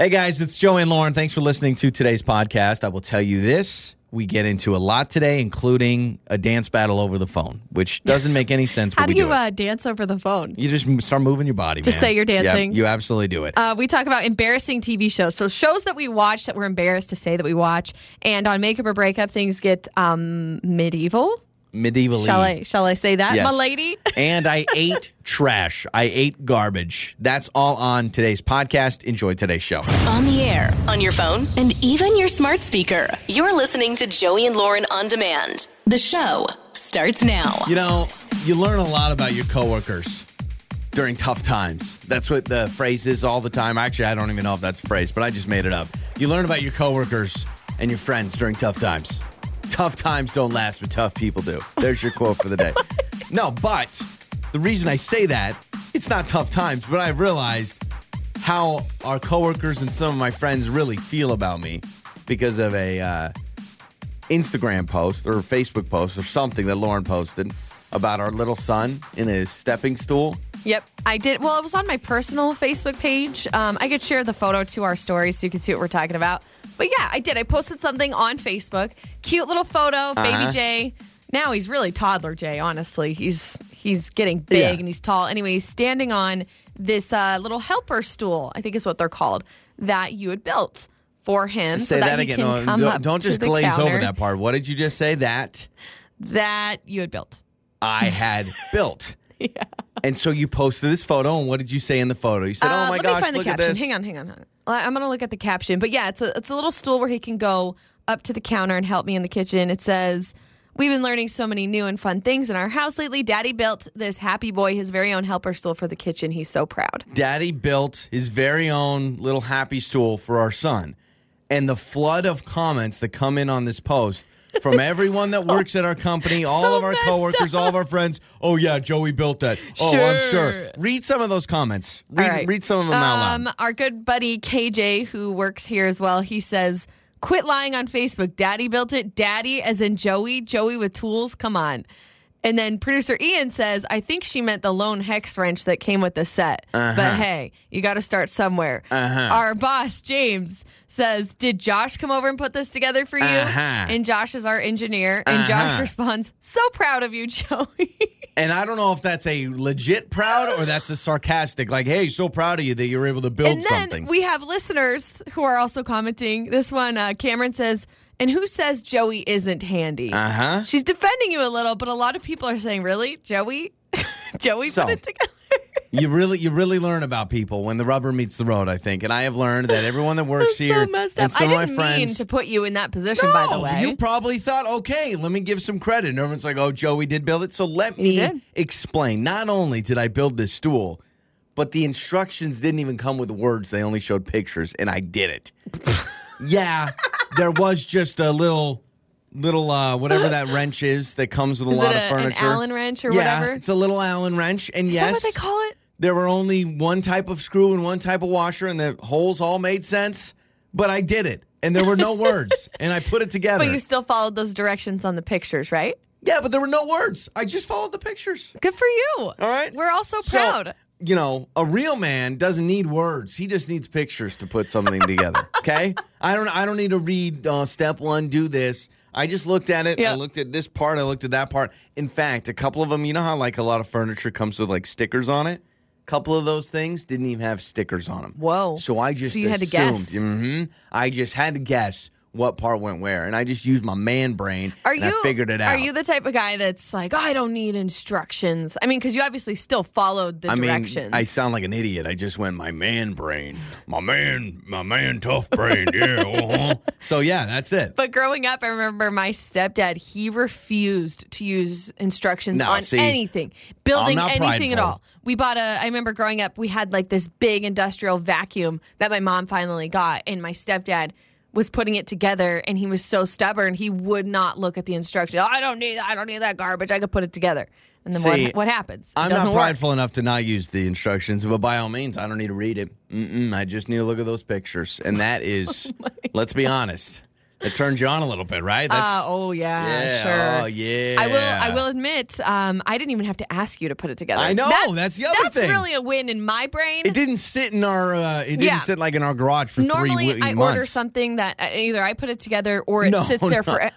Hey guys, it's Joey and Lauren. Thanks for listening to today's podcast. I will tell you this. We get into a lot today, including a dance battle over the phone, which doesn't make any sense. How do you do uh, dance over the phone? you just start moving your body. Just man. say you're Yeah, dancing. you absolutely do it. Uh, we talk about embarrassing TV shows. So shows that we watch that we're embarrassed to say that we watch. And on Makeup or Breakup, things get um, medieval. Medieval. Shall I? Shall I say that, Yes. my lady? and I ate trash. I ate garbage. That's all on today's podcast. Enjoy today's show. On the air, on your phone, and even your smart speaker. You're listening to Joey and Lauren on demand. The show starts now. You know, you learn a lot about your coworkers during tough times. That's what the phrase is all the time. Actually, I don't even know if that's a phrase, but I just made it up. You learn about your coworkers and your friends during tough times. Tough times don't last, but tough people do. There's your quote for the day. No, but the reason I say that, it's not tough times, but I've realized how our coworkers and some of my friends really feel about me because of a uh, Instagram post or Facebook post or something that Lauren posted about our little son in his stepping stool. Yep, I did. Well, it was on my personal Facebook page. Um, I could share the photo to our story so you can see what we're talking about. But yeah, I did. I posted something on Facebook. Cute little photo, baby Uh-huh. Jay. Now he's really toddler Jay. Honestly, he's he's getting big Yeah. and he's tall. Anyway, he's standing on this uh, little helper stool. I think is what they're called that you had built for him. so Say that, that he again. Can No, come don't, up don't to just the glaze over counter that part. What did you just say? That that you had built. I had built. Yeah. And so you posted this photo, and what did you say in the photo? You said, Uh, "Oh my let gosh, me find look the at caption. this." Hang on, hang on, hang on. I- I'm gonna look at the caption. But yeah, it's a it's a little stool where he can go up to the counter and help me in the kitchen. It says. We've been learning so many new and fun things in our house lately. Daddy built this happy boy his very own helper stool for the kitchen. He's so proud. Daddy built his very own little happy stool for our son. And the flood of comments that come in on this post from everyone that works at our company, all so of our coworkers, all of our friends. Oh yeah, Joey built that. Oh, I'm sure. Sure. Read some of those comments. Read, right. read some of them out loud. Um, our good buddy KJ, who works here as well, he says, "Quit lying on Facebook. Daddy built it. Daddy, as in Joey. Joey with tools. Come on." And then producer Ian says, "I think she meant the lone hex wrench that came with the set. Uh-huh. But hey, you got to start somewhere." Our boss James says, "Did Josh come over and put this together for you?" Uh-huh. And Josh is our engineer, and Josh Uh-huh. responds, "So proud of you, Joey." And I don't know if that's a legit proud or that's a sarcastic, like, hey, so proud of you that you were able to build and then something. we have listeners who are also commenting. This one, uh, Cameron says, and who says Joey isn't handy? uh huh. She's defending you a little, but a lot of people are saying, really? Joey? Joey So- put it together? You really, you really learn about people when the rubber meets the road. I think, and I have learned that everyone that works so here and some I of my didn't friends mean to put you in that position, by the way. You probably thought, okay, let me give some credit. And everyone's like, oh, Joey did build it. So let He me did. explain. Not only did I build this stool, but the instructions didn't even come with words. They only showed pictures, and I did it. Yeah, there was just a little, little, uh, whatever that wrench is that comes with a Is lot of a- furniture. an Allen wrench or yeah, whatever? it's a little Allen wrench. And Is yes, what they call it? there were only one type of screw and one type of washer, and the holes all made sense. But I did it, and there were no words, and I put it together. But you still followed those directions on the pictures, right? yeah, but there were no words. I just followed the pictures. Good for you. All right. We're all so So, proud. You know, a real man doesn't need words. He just needs pictures to put something together. Okay. I don't. I don't need to read uh, step one. Do this. I just looked at it. Yeah. I looked at this part. I looked at that part. In fact, a couple of them. You know how like a lot of furniture comes with like stickers on it. A couple of those things didn't even have stickers on them. Whoa. So I just So you had to assumed, guess. hmm I just had to guess what part went where, and I just used my man brain. Are and you I figured it out. Are you the type of guy that's like, oh, I don't need instructions? I mean, because you obviously still followed the I mean. I sound like an idiot. I just went my man brain, my man, my man, tough brain. Yeah. Uh-huh. so yeah, that's it. But growing up, I remember my stepdad, he refused to use instructions No, on see, anything, building anything at all. We bought a, I remember growing up, we had like this big industrial vacuum that my mom finally got, and my stepdad was putting it together and he was so stubborn he would not look at the instructions. Oh, I don't need I don't need that garbage. I could put it together. And then See, what what happens? It I'm not work. prideful enough to not use the instructions, but by all means, I don't need to read it. Mm-mm, I just need to look at those pictures, and that is, Oh let's be honest, It turns you on a little bit, right? Uh, oh yeah, yeah. sure. Oh yeah. I will. I will admit, um, I didn't even have to ask you to put it together. I know, that's the other that's thing. That's really a win in my brain. It didn't sit in our. Uh, it didn't Yeah. sit like in our garage for Normally, three I months. order something that uh, either I put it together or it No, sits there no. for. I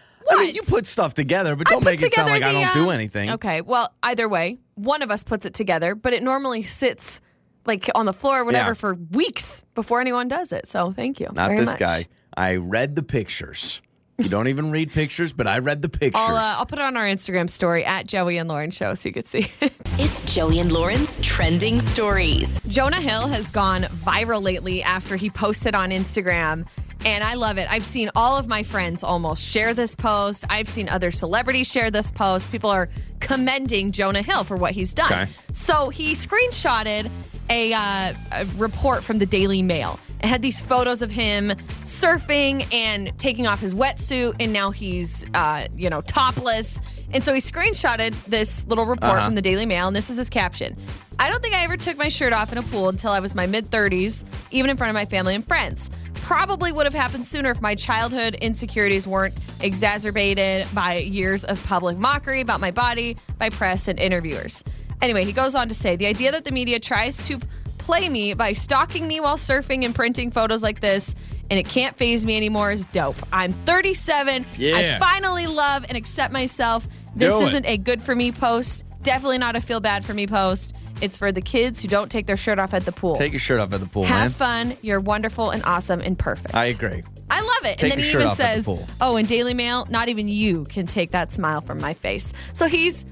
mean, you put stuff together, but don't make it sound like together I don't the, do um, anything. Okay. Well, either way, one of us puts it together, but it normally sits like on the floor or whatever Yeah. for weeks before anyone does it. So thank you. Not this much. guy. I read the pictures. You don't even read pictures, but I read the pictures. I'll, uh, I'll put it on our Instagram story at Joey and Lauren Show so you can see. It's Joey and Lauren's trending stories. Jonah Hill has gone viral lately after he posted on Instagram. And I love it. I've seen all of my friends almost share this post. I've seen other celebrities share this post. People are commending Jonah Hill for what he's done. Okay. So he screenshotted a, uh, a report from the Daily Mail. It had these photos of him surfing and taking off his wetsuit, and now he's, uh, you know, topless. And so he screenshotted this little report Uh-huh. from the Daily Mail, and this is his caption. I don't think I ever took my shirt off in a pool until I was my mid 30s, even in front of my family and friends. Probably would have happened sooner if my childhood insecurities weren't exacerbated by years of public mockery about my body by press and interviewers. Anyway, he goes on to say the idea that the media tries to play me by stalking me while surfing and printing photos like this and it can't phase me anymore is dope. I'm 37. Yeah. I finally love and accept myself. This Do it. isn't a good for me post. Definitely not a feel bad for me post. It's for the kids who don't take their shirt off at the pool. Take your shirt off at the pool, man. Have man. fun. You're wonderful and awesome and perfect. I agree. I love it. Take and then he even the says, "Oh, in Daily Mail, not even you can take that smile from my face." So he's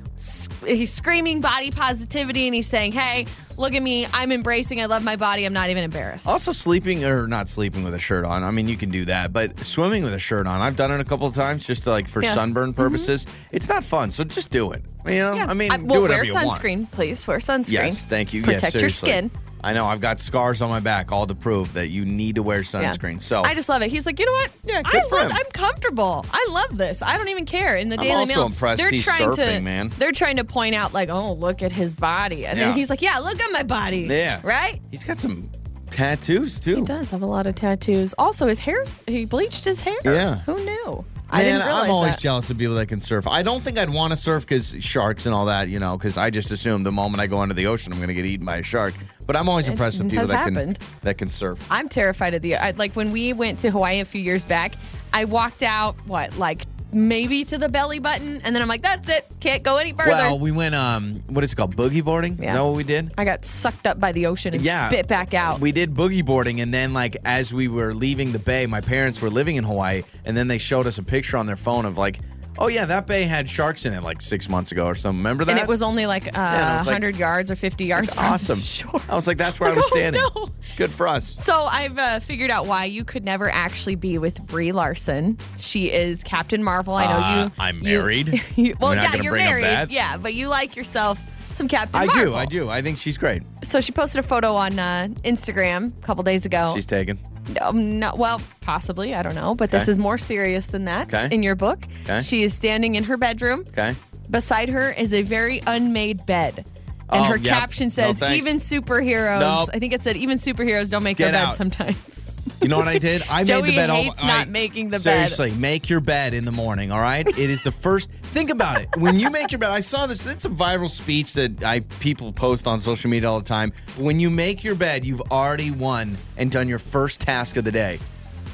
he's screaming body positivity and he's saying, "Hey, look at me. I'm embracing. I love my body. I'm not even embarrassed." Also, sleeping or not sleeping with a shirt on. I mean, you can do that, but swimming with a shirt on, I've done it a couple of times just to, like for Yeah. Mm-hmm. sunburn purposes. It's not fun, so just do it. You know, Yeah. I mean, I- do well, whatever wear you want. sunscreen, please. Wear sunscreen. Yes, thank you. Yes, Protect your skin. I know I've got scars on my back, all to prove that you need to wear Yeah. sunscreen. So I just love it. He's like, you know what? Yeah, I love. I'm comfortable. I love this. I don't even care. In the I'm Daily Mail, they're trying to man. they're trying to point out like, oh, look at his body, and Yeah. then he's like, yeah, look at my body. Yeah. right. he's got some tattoos too. He does have a lot of tattoos. Also, his hair's he bleached his hair. Yeah. Who knew? I Man, didn't realize I'm always that. jealous of people that can surf. I don't think I'd want to surf because sharks and all that, you know, because I just assume the moment I go into the ocean, I'm going to get eaten by a shark. But I'm always impressed with people that happened. can that can surf. I'm terrified of the I, like when we went to Hawaii a few years back. I walked out what like maybe to the belly button, and then I'm like, that's it. Can't go any further. Well, we went um, what is it called, boogie boarding? Is Yeah. that what we did? I got sucked up by the ocean and Yeah, spit back out. We did boogie boarding, and then like as we were leaving the bay, my parents were living in Hawaii, and then they showed us a picture on their phone of like, oh yeah, that bay had sharks in it like six months ago or something. Remember that? and it was only like uh, I was like, 100 yards or 50 yards from awesome. shore. I was like, that's where I Like, was oh, standing. no. Good for us. So I've uh, figured out why you could never actually be with Brie Larson. She is Captain Marvel. I know Uh, you. I'm married. you- well, We're yeah, you're married. Yeah, but you like yourself some Captain I Marvel. do, I do. I think she's great. So she posted a photo on uh, Instagram a couple days ago. She's taken. Um, no, well, possibly. I don't know. But this Okay. is more serious than that Okay. in your book. Okay. She is standing in her bedroom. Okay. Beside her is a very unmade bed. And Oh, her yep. caption says, No, thanks. even superheroes, Nope. I think it said, even superheroes don't make Get their bed out. sometimes. You know what I did? I Joey made the bed. all- hates I- not making the bed. Seriously, make your bed in the morning. All right. It is the first. Think about it. When you make your bed, I saw this. It's a viral speech that I people post on social media all the time. When you make your bed, you've already won and done your first task of the day.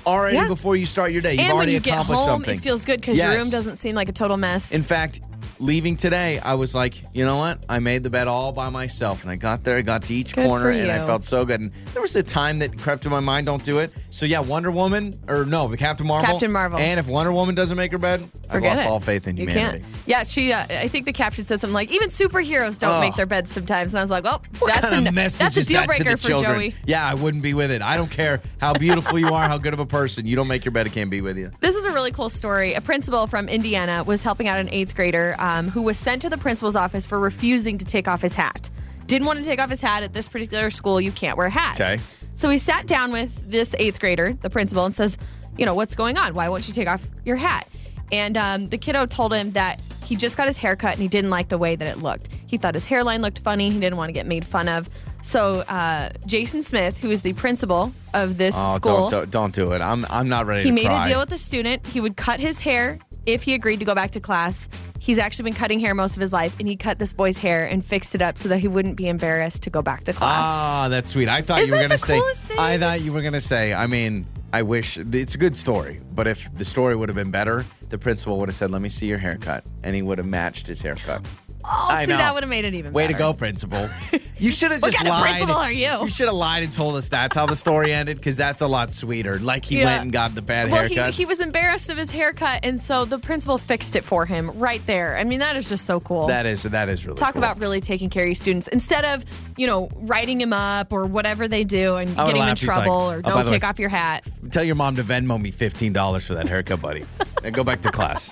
Already Yeah. before you start your day, you've and when already you get accomplished home, something. it feels good because your Yes. room doesn't seem like a total mess. In fact, leaving today, I was like, you know what? I made the bed all by myself, and I got there, I got to each Good corner, for and I you. felt so good. And there was a time that crept in my mind, don't do it. So yeah, Wonder Woman, or no, the Captain Marvel. Captain Marvel. And if Wonder Woman doesn't make her bed, Forget I've lost it. all faith in you humanity. can't. Yeah, she. Uh, I think the caption said something like, "Even superheroes don't Oh. make their beds sometimes." And I was like, "Well, What that's kind a message that's a is deal that to breaker the for children? Joey." Yeah, I wouldn't be with it. I don't care how beautiful you are, how good of a person. You don't make your bed, it can't be with you. This is a really cool story. A principal from Indiana was helping out an eighth grader um, who was sent to the principal's office for refusing to take off his hat. Didn't want to take off his hat at this particular school. You can't wear hats. Okay. So he sat down with this eighth grader, the principal, and says, "You know what's going on? Why won't you take off your hat?" And um, the kiddo told him that he just got his hair cut and he didn't like the way that it looked. He thought his hairline looked funny. He didn't want to get made fun of. So uh, Jason Smith, who is the principal of this Oh, school, don't, don't do it. I'm I'm not ready he made cry. a deal with the student. He would cut his hair if he agreed to go back to class. He's actually been cutting hair most of his life, and he cut this boy's hair and fixed it up so that he wouldn't be embarrassed to go back to class. Ah, that's sweet. I thought Isn't you were that gonna the say. coolest thing? I thought you were gonna say. I mean, I wish it's a good story, but if the story would have been better, the principal would have said, "Let me see your haircut," and he would have matched his haircut. oh, I see, know. that would have made it even Way better. to go, principal. You should have just What just kind of lied. principal are you? You should have lied and told us that's how the story ended, because that's a lot sweeter. Like he Yeah. went and got the bad Well, he, haircut. he was embarrassed of his haircut, and so the principal fixed it for him right there. I mean, that is just so cool. that is that is really Talk cool. about really taking care of your students instead of, you know, writing him up or whatever they do and I would getting him in laugh. He's like, trouble oh, or "Oh, don't the way, take off your hat. Tell your mom to Venmo me fifteen dollars for that haircut, buddy, and go back to class.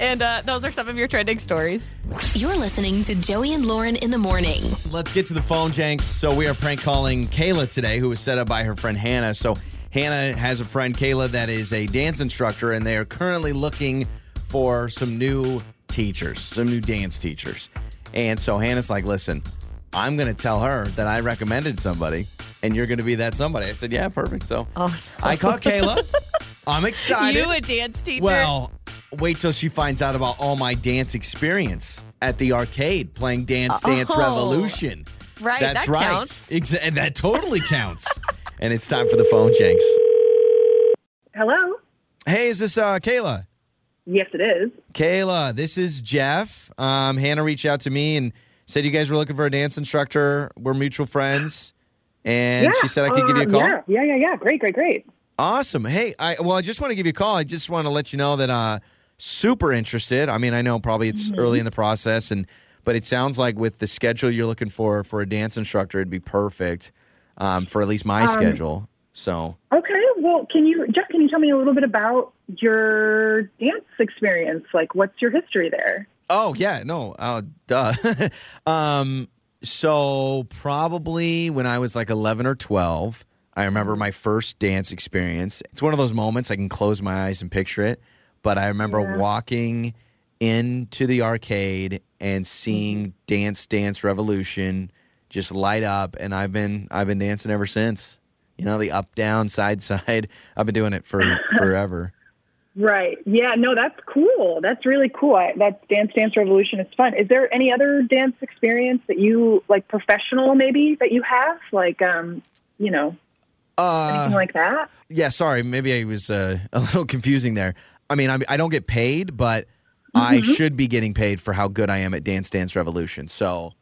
And uh, those are some of your trending stories. You're listening to Joey and Lauren in the morning. Let's get to the phone, Jenks. So we are prank calling Kayla today, who was set up by her friend Hannah. So Hannah has a friend Kayla that is a dance instructor, and they are currently looking for some new teachers, some new dance teachers. And so Hannah's like, "Listen, I'm going to tell her that I recommended somebody, and you're going to be that somebody." I said, "Yeah, perfect." So I called Kayla. I'm excited. You a dance teacher? Well, wait till she finds out about all my dance experience at the arcade playing Dance Dance Oh. Revolution. Right, That's that right. counts. Exa- and that totally counts. and it's time for the phone, Jenks. Hello? Hey, is this uh, Kayla? Yes, it is. Kayla, this is Jeff. Um, Hannah reached out to me and said you guys were looking for a dance instructor. We're mutual friends. And yeah. she said I could give you a um, call. Yeah, yeah, yeah, yeah. Great, great, great. Awesome. Hey, I well, I just want to give you a call. I just want to let you know that uh super interested. I mean, I know probably it's Mm-hmm. early in the process and but it sounds like with the schedule you're looking for for a dance instructor, it'd be perfect um, for at least my Um, schedule. So, Okay, well, can you, Jeff, can you tell me a little bit about your dance experience? Like, what's your history there? oh yeah, no, oh duh. um, so probably when I was like 11 or 12, I remember my first dance experience. It's one of those moments I can close my eyes and picture it, but I remember Yeah. walking into the arcade and seeing Dance Dance Revolution just light up and I've been I've been dancing ever since. You know, the up down side side. I've been doing it for forever. Right. Yeah, no, that's cool. That's really cool. I, that's Dance Dance Revolution is fun. Is there any other dance experience that you, like professional maybe, that you have? Like, um, you know, uh, anything like that? yeah, sorry, maybe I was uh, a little confusing there. I mean, I, I don't get paid, but I should be getting paid for how good I am at Dance Dance Revolution. So,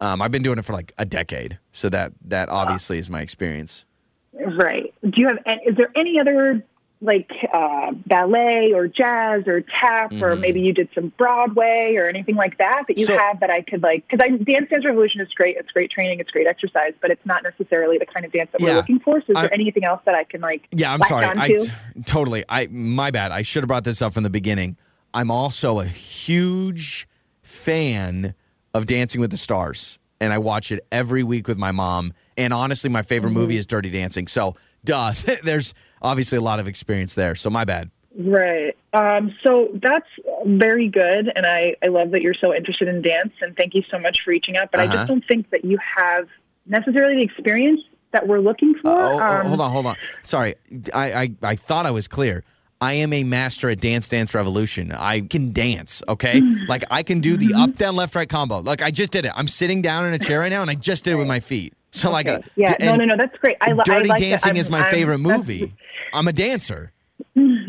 um, I've been doing it for like a decade. So that that obviously is my experience. Right. Do you have, is there any other like uh, ballet or jazz or tap or Mhm. maybe you did some Broadway or anything like that that you So- have that I could like, because I Dance Dance Revolution is great. It's great training. It's great exercise, but it's not necessarily the kind of dance that Yeah. we're looking for. So is I- there anything else that I can like? Yeah, I'm sorry. I t- totally. I my bad. I should have brought this up from the beginning. I'm also a huge fan of Dancing with the Stars, and I watch it every week with my mom. And honestly, my favorite Mm-hmm. movie is Dirty Dancing. So, duh. There's obviously a lot of experience there. So my bad. Right. Um, so that's very good. And I, I love that you're so interested in dance. And thank you so much for reaching out. But I Uh-huh. just don't think that you have necessarily the experience that we're looking for. Oh, oh, Um, hold on, hold on. Sorry, I, I I thought I was clear. I am a master at Dance Dance Revolution. I can dance, okay? like I can do Mm-hmm. the up down left right combo. Like I just did it. I'm sitting down in a chair right now, and I just did it with my feet. So like, a, uh, yeah, no, no, no, that's great. I, I Dirty like. Dancing is my I'm- favorite movie. I'm a dancer.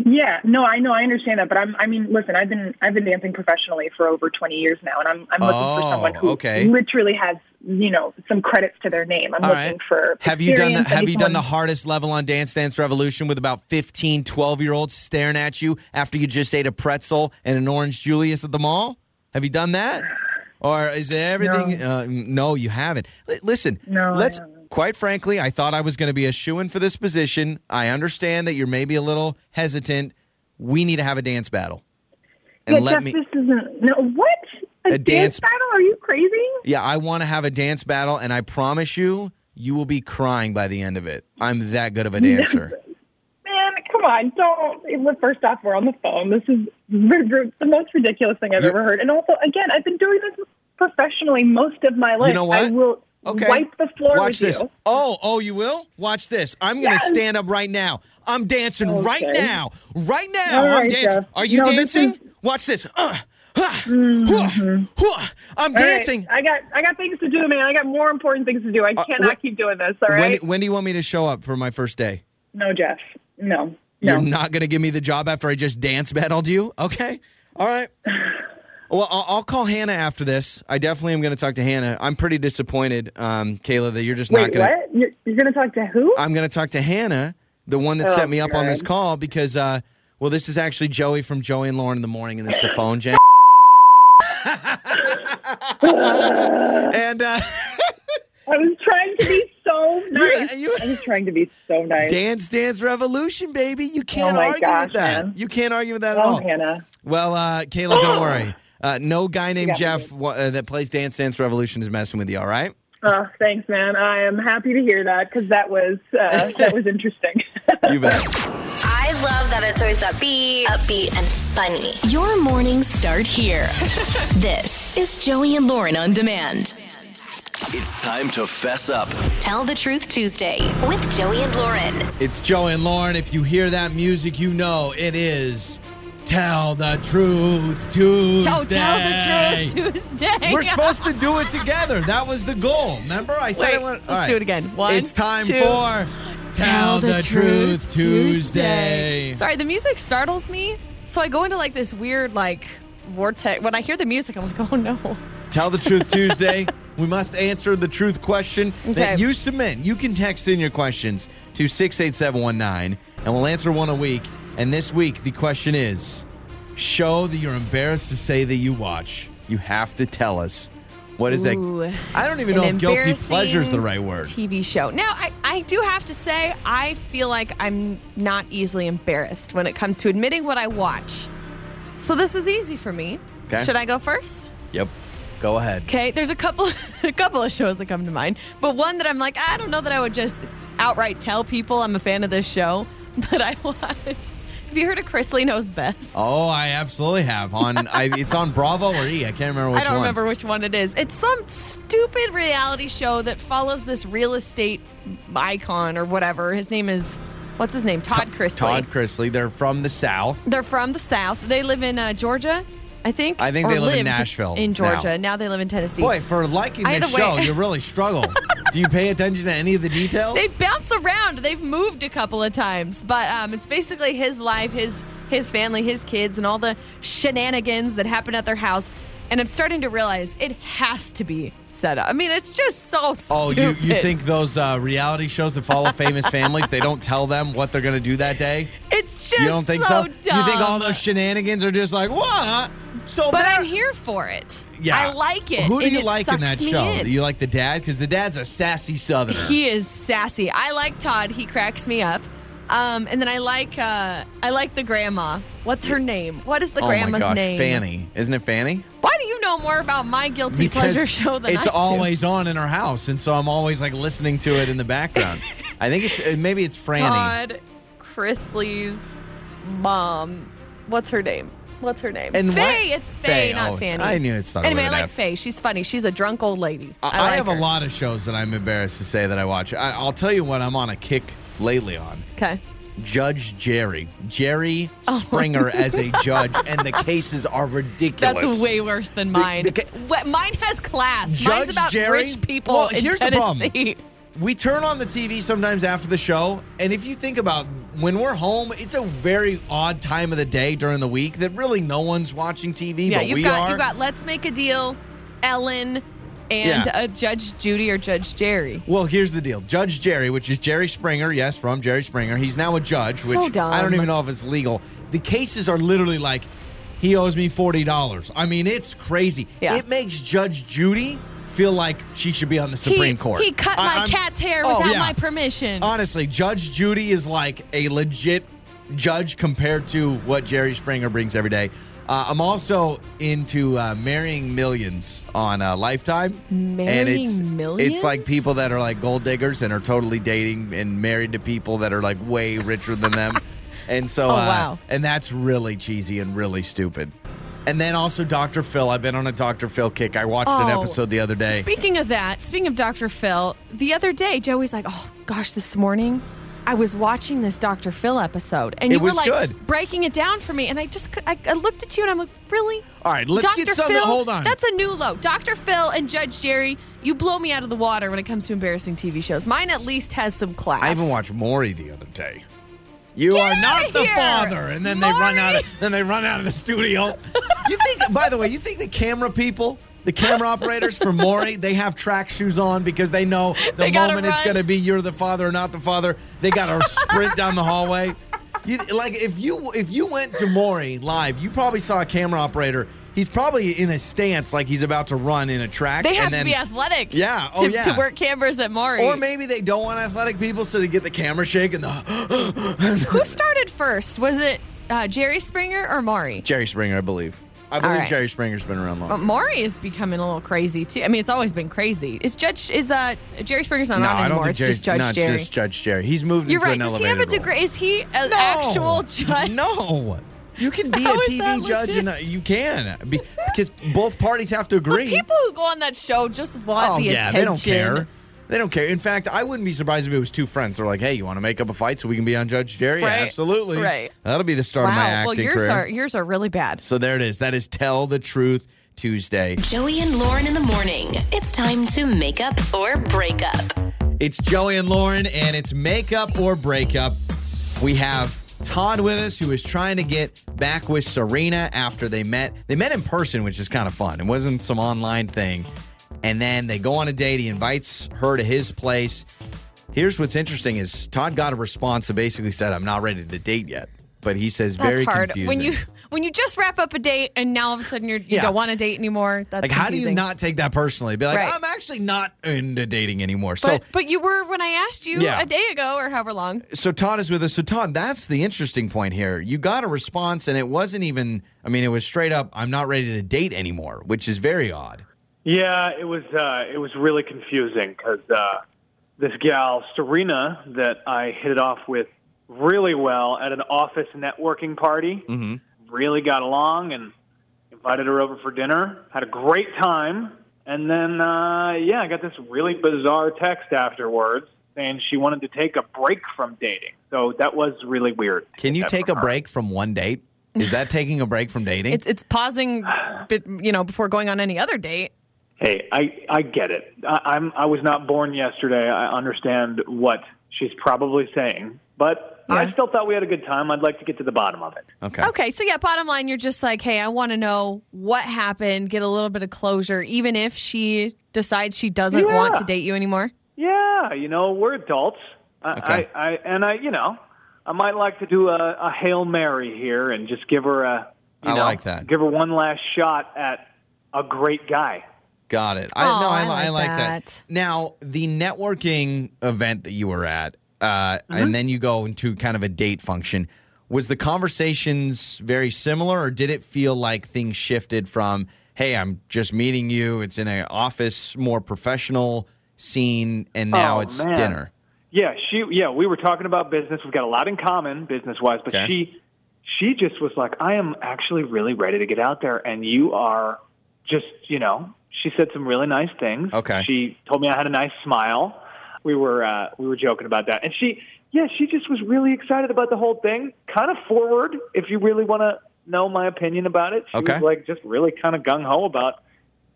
Yeah, no, I know, I understand that, but I'm, I mean, listen, I've been, I've been dancing professionally for over 20 years now, and I'm, I'm looking Oh, for someone who okay. literally has, you know, some credits to their name. I'm All looking right. for. Have you done the Have you done the hardest level on Dance Dance Revolution with about 15, 12 year olds staring at you after you just ate a pretzel and an orange Julius at the mall? Have you done that? Or is it everything? No, uh, no you haven't. L- listen, No, let's. Quite frankly, I thought I was going to be a shoe in for this position. I understand that you're maybe a little hesitant. We need to have a dance battle. And Yeah, let Jeff, me. this isn't, no, what? A, A dance, dance- battle? Are you crazy? Yeah, I want to have a dance battle, and I promise you, you will be crying by the end of it. I'm that good of a dancer. Man, come on, don't. First off, we're on the phone. This is the most ridiculous thing I've You're- ever heard. And also, again, I've been doing this professionally most of my life. know what? I will. Okay. wipe the floor Watch with this. you. Oh, oh, you will? Watch this. I'm going to Yes. stand up right now. I'm dancing right now. Right now. I'm dancing. Jeff. Are you No, this dancing? is- Mm-hmm. Watch this. Uh, hua. I'm All right, dancing. I got I got things to do, man. I got more important things to do. I cannot what- keep doing this. All right. When, when do you want me to show up for my first day? no, Jeff. No. no. You're not going to give me the job after I just dance battled you? Okay. All right. Well, I'll, I'll call Hannah after this. I definitely am going to talk to Hannah. I'm pretty disappointed, um, Kayla, that you're just not going to. what? You're, you're going to talk to who? I'm going to talk to Hannah, the one that Oh, set me up on this call, because, uh, well, this is actually Joey from Joey and Lauren in the morning, and this is the phone jam. and uh, I was trying to be so nice. you- I was trying to be so nice. Dance Dance Revolution, baby. You can't Oh argue gosh, with that. man. You can't argue with that at Oh, all. Hannah. Well, uh, Kayla, don't worry. Uh, no guy named Jeff wa- uh, that plays Dance Dance Revolution is messing with you. All right. Oh, thanks, man. I am happy to hear that because that was uh, that was interesting. You bet. I love that it's always upbeat, upbeat, and funny. Your mornings start here. this is Joey and Lauren on demand. It's time to fess up. Tell the Truth Tuesday with Joey and Lauren. It's Joey and Lauren. If you hear that music, you know it is Tell the Truth Tuesday. Oh, tell the truth Tuesday. We're supposed to do it together. That was the goal. Remember? I said Wait, it went. let's right. do it again. One, It's time two. for Tell the, Truth Tuesday. Sorry, the music startles me, so I go into like this weird like vortex. When I hear the music, I'm like, oh no. Tell the Truth Tuesday. We must answer the truth question that you submit. You can text in your questions to 68719 and we'll answer one a week. And this week, the question is show that you're embarrassed to say that you watch. You have to tell us. What is Ooh, that? I don't even know if guilty pleasure is the right word. TV show. Now, I, I do have to say, I feel like I'm not easily embarrassed when it comes to admitting what I watch. So this is easy for me. Okay. Should I go first? Yep. Go ahead. Okay, there's a couple a couple of shows that come to mind, but one that I'm like, I don't know that I would just outright tell people I'm a fan of this show, but I watch. Have you heard of Chrisley Knows Best? Oh, I absolutely have. On I, it's on Bravo or E. I can't remember which one. I don't one. remember which one it is. It's some stupid reality show that follows this real estate icon or whatever. His name is what's his name? Todd Chrisley. Todd Chrisley. They're from the South. They're from the South. They live in uh, Georgia, I think. I think they live in Nashville in now. Georgia. Now. they live in Tennessee. Boy, for liking Either this way- show, you really struggle. Do you pay attention to any of the details? They bounce around. They've moved a couple of times, but um, it's basically his life, his his family, his kids, and all the shenanigans that happen at their house. And I'm starting to realize it has to be set up. I mean, it's just so Oh, stupid. you, you think those uh, reality shows that follow famous families, they don't tell them what they're going to do that day? it's just You don't think so, so? dumb. You think all those shenanigans are just like, what? So But that- I'm here for it. Yeah. I like it. Who do and you it like in that sucks me show? in. Do you like the dad? Because the dad's a sassy southerner. He is sassy. I like Todd. He cracks me up. Um, and then I like uh, I like the grandma. What's her name? What is the oh grandma's my gosh, name? Fanny. Isn't it Fanny? Why do you know more about my guilty pleasure show than it's I do? It's always on in our house, and so I'm always like listening to it in the background. I think it's uh, maybe it's Franny. Todd Chrisley's mom. What's her name? What's her name? And Faye. why- It's Faye, Faye, not oh, Fanny. I knew it started Anyway, with I an like F. Faye. She's funny. She's a drunk old lady. I, I, I like have her. a lot of shows that I'm embarrassed to say that I watch. I, I'll tell you what I'm on a kick lately on. Okay. Judge Jerry. Jerry Oh. Springer as a judge, and the cases are ridiculous. That's way worse than mine. the ca- What- mine has class. Judge Mine's about Jerry? rich people Well, in here's the problem. Tennessee. we turn on the TV sometimes after the show, and if you think about when we're home, it's a very odd time of the day during the week that really no one's watching TV, Yeah, but you've we got are. you've got Let's Make a Deal, Ellen, and Yeah. Judge Judy or Judge Jerry. well, here's the deal. Judge Jerry, which is Jerry Springer, yes, from Jerry Springer. He's now a judge, So which I don't even know if it's legal. The cases are literally like, he owes me $40. I mean, it's crazy. Yeah. It makes Judge Judy feel like she should be on the Supreme he, Court. He cut I- my I'm- cat's hair Oh, without yeah. my permission. Honestly, Judge Judy is like a legit judge compared to what Jerry Springer brings every day. Uh, I'm also into uh, marrying millions on uh, Lifetime. and Marrying it's, It's like people that are like gold diggers and are totally dating and married to people that are like way richer than them. And so, Oh, uh, wow. and that's really cheesy and really stupid. And then also Dr. Phil. I've been on a Dr. Phil kick. I watched an Oh. episode the other day. Speaking of that, speaking of Dr. Phil, the other day Joey's like, "Oh gosh, this morning I was watching this Dr. Phil episode, and you were like good. breaking it down for me, and I just I, I looked at you and I'm like, really? All right, let's Dr. get something- Phil, hold on. That's a new low. Dr. Phil and Judge Jerry, you blow me out of the water when it comes to embarrassing TV shows. Mine at least has some class. I even watched Maury the other day. You Get are not the here! father, and then they run out. Of, Maury! then they run out of the studio. you think? By the way, you think the camera people, the camera operators for Maury, they have track shoes on because they know the They moment it's going to be you're the father or not the father, they got to sprint down the hallway. You, like if you if you went to Maury live, you probably saw a camera operator. He's probably in a stance like he's about to run in a track. They have and then, to be athletic. Yeah, oh, to, yeah. To work cameras at Maury. Or maybe they don't want athletic people, so they get the camera shake and the. Who started first? Was it uh, Jerry Springer or Maury? Jerry Springer, I believe. I believe right. Jerry Springer's been around long. But Maury is becoming a little crazy too. I mean, it's always been crazy. Is Judge is uh Jerry Springer's not no, on I anymore? don't think it's Jerry's just Judge no, it's Jerry. just Judge Jerry. He's moved You're into right. an Does he have a degree? Is he an No. actual judge? No. You can be a How that TV judge legit? and uh, you can be, because both parties have to agree. People who go on that show just want oh the yeah, attention. they don't care. They don't care. In fact, I wouldn't be surprised if it was two friends. They're like, "Hey, you want to make up a fight so we can be on Judge Jerry?" Right. absolutely. Right. That'll be the start of my Wow. Well, acting yours career. are yours are really bad. so there it is. That is Tell the Truth Tuesday. Joey and Lauren in the morning. It's time to make up or break up. It's Joey and Lauren, and it's make up or break up. We have Todd with us, who is trying to get back with Serena after they met. They met in person, which is kind of fun. It wasn't some online thing. And then they go on a date. He invites her to his place. Here's what's interesting: is Todd got a response that basically said, "I'm not ready to date yet." But he says That's very hard confusing. when you when you just wrap up a date and now all of a sudden you're, you Yeah. don't want to date anymore. That's like, how do you not take that personally? Be like, Right. I'm actually not into dating anymore. But so but you were when I asked you Yeah. a day ago or however long. so Todd is with us. So Todd, that's the interesting point here. You got a response, and it wasn't even. I mean, it was straight up. I'm not ready to date anymore, which is very odd. Yeah, it was uh, it was really confusing because uh, this gal Serena that I hit it off with really well at an office networking party. Mhm. Really got along and invited her over for dinner. Had a great time, and then uh, yeah, I got this really bizarre text afterwards saying she wanted to take a break from dating. So that was really weird. Can you take a her. break from one date? Is that taking a break from dating? It's it's pausing, you know, before going on any other date. Hey, I, I get it. I, I'm I was not born yesterday. I understand what she's probably saying, but Yeah. I still thought we had a good time. I'd like to get to the bottom of it. okay. Okay, so yeah, bottom line, you're just like, hey, I want to know what happened, get a little bit of closure, even if she decides she doesn't Yeah. want to date you anymore. Yeah, you know we're adults. I, Okay. I, I and I, you know, I might like to do a, a hail mary here and just give her a, you I know, like that. give her one last shot at a great guy. Got it. I, Aw, no, I, I li- I like like that. that. Now, the networking event that you were at, uh, Mm-hmm. and then you go into kind of a date function. Was the conversations very similar, or did it feel like things shifted from, "Hey, I'm just meeting you. It's in an office, more professional scene, and now Oh, it's man. dinner." Yeah, she. Yeah, we were talking about business. We've got a lot in common business wise, but Okay. she, she just was like, I am actually really ready to get out there, and you are just, you know. She said some really nice things. Okay. She told me I had a nice smile. We were uh, we were joking about that, and she, yeah, she just was really excited about the whole thing. Kind of forward, if you really want to know my opinion about it. She Okay. was like just really kind of gung ho about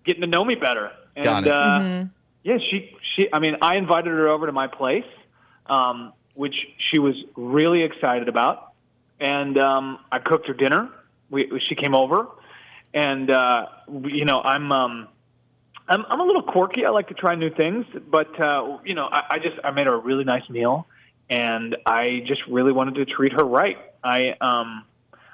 getting to know me better. And, Got it. Uh, yeah, she she. I mean, I invited her over to my place, um, which she was really excited about, and um, I cooked her dinner. We she came over, and uh, we- you know I'm um, I'm I'm a little quirky. I like to try new things, but uh, you know I, I just I made her a really nice meal, and I just really wanted to treat her right. I um.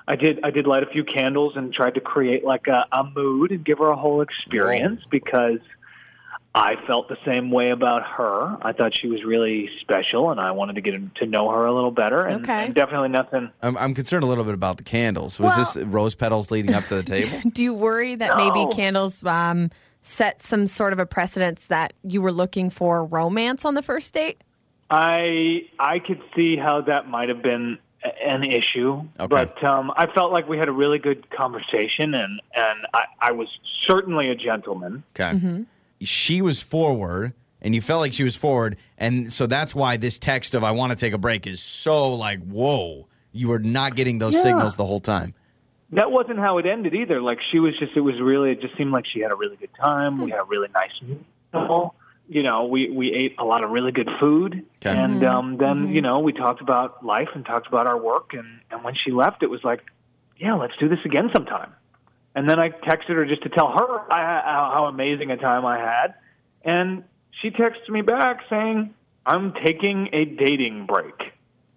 I did. I did light a few candles and tried to create like a, a mood and give her a whole experience because I felt the same way about her. I thought she was really special, and I wanted to get to know her a little better. And, Okay. and definitely nothing. I'm, I'm concerned a little bit about the candles. Was this rose petals leading up to the table? Do you worry that maybe candles um, set some sort of a precedence that you were looking for romance on the first date? I I could see how that might have been an issue, Okay. but um, I felt like we had a really good conversation, and and I, I was certainly a gentleman. Okay. She was forward, and you felt like she was forward, and so that's why this text of "I want to take a break" is so like, whoa. You were not getting those Yeah. signals the whole time. That wasn't how it ended either. Like she was just, it was really, it just seemed like she had a really good time. We had a really nice meal. You know, we, we ate a lot of really good food. Okay. And um, then, you know, we talked about life and talked about our work. And, and when she left, it was like, yeah, let's do this again sometime. And then I texted her just to tell her I, how, how amazing a time I had. And she texted me back saying, I'm taking a dating break.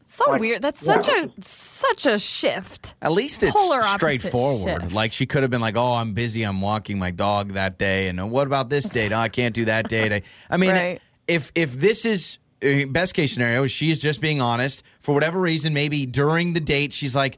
So Like, weird. That's such a such a shift. At least it's Polar straightforward. shift. Like she could have been like, "Oh, I'm busy. I'm walking my dog that day." And "Oh, what about this date? Oh, I can't do that date. I, I mean, Right. if if this is uh, best case scenario, she is just being honest for whatever reason. Maybe during the date, she's like,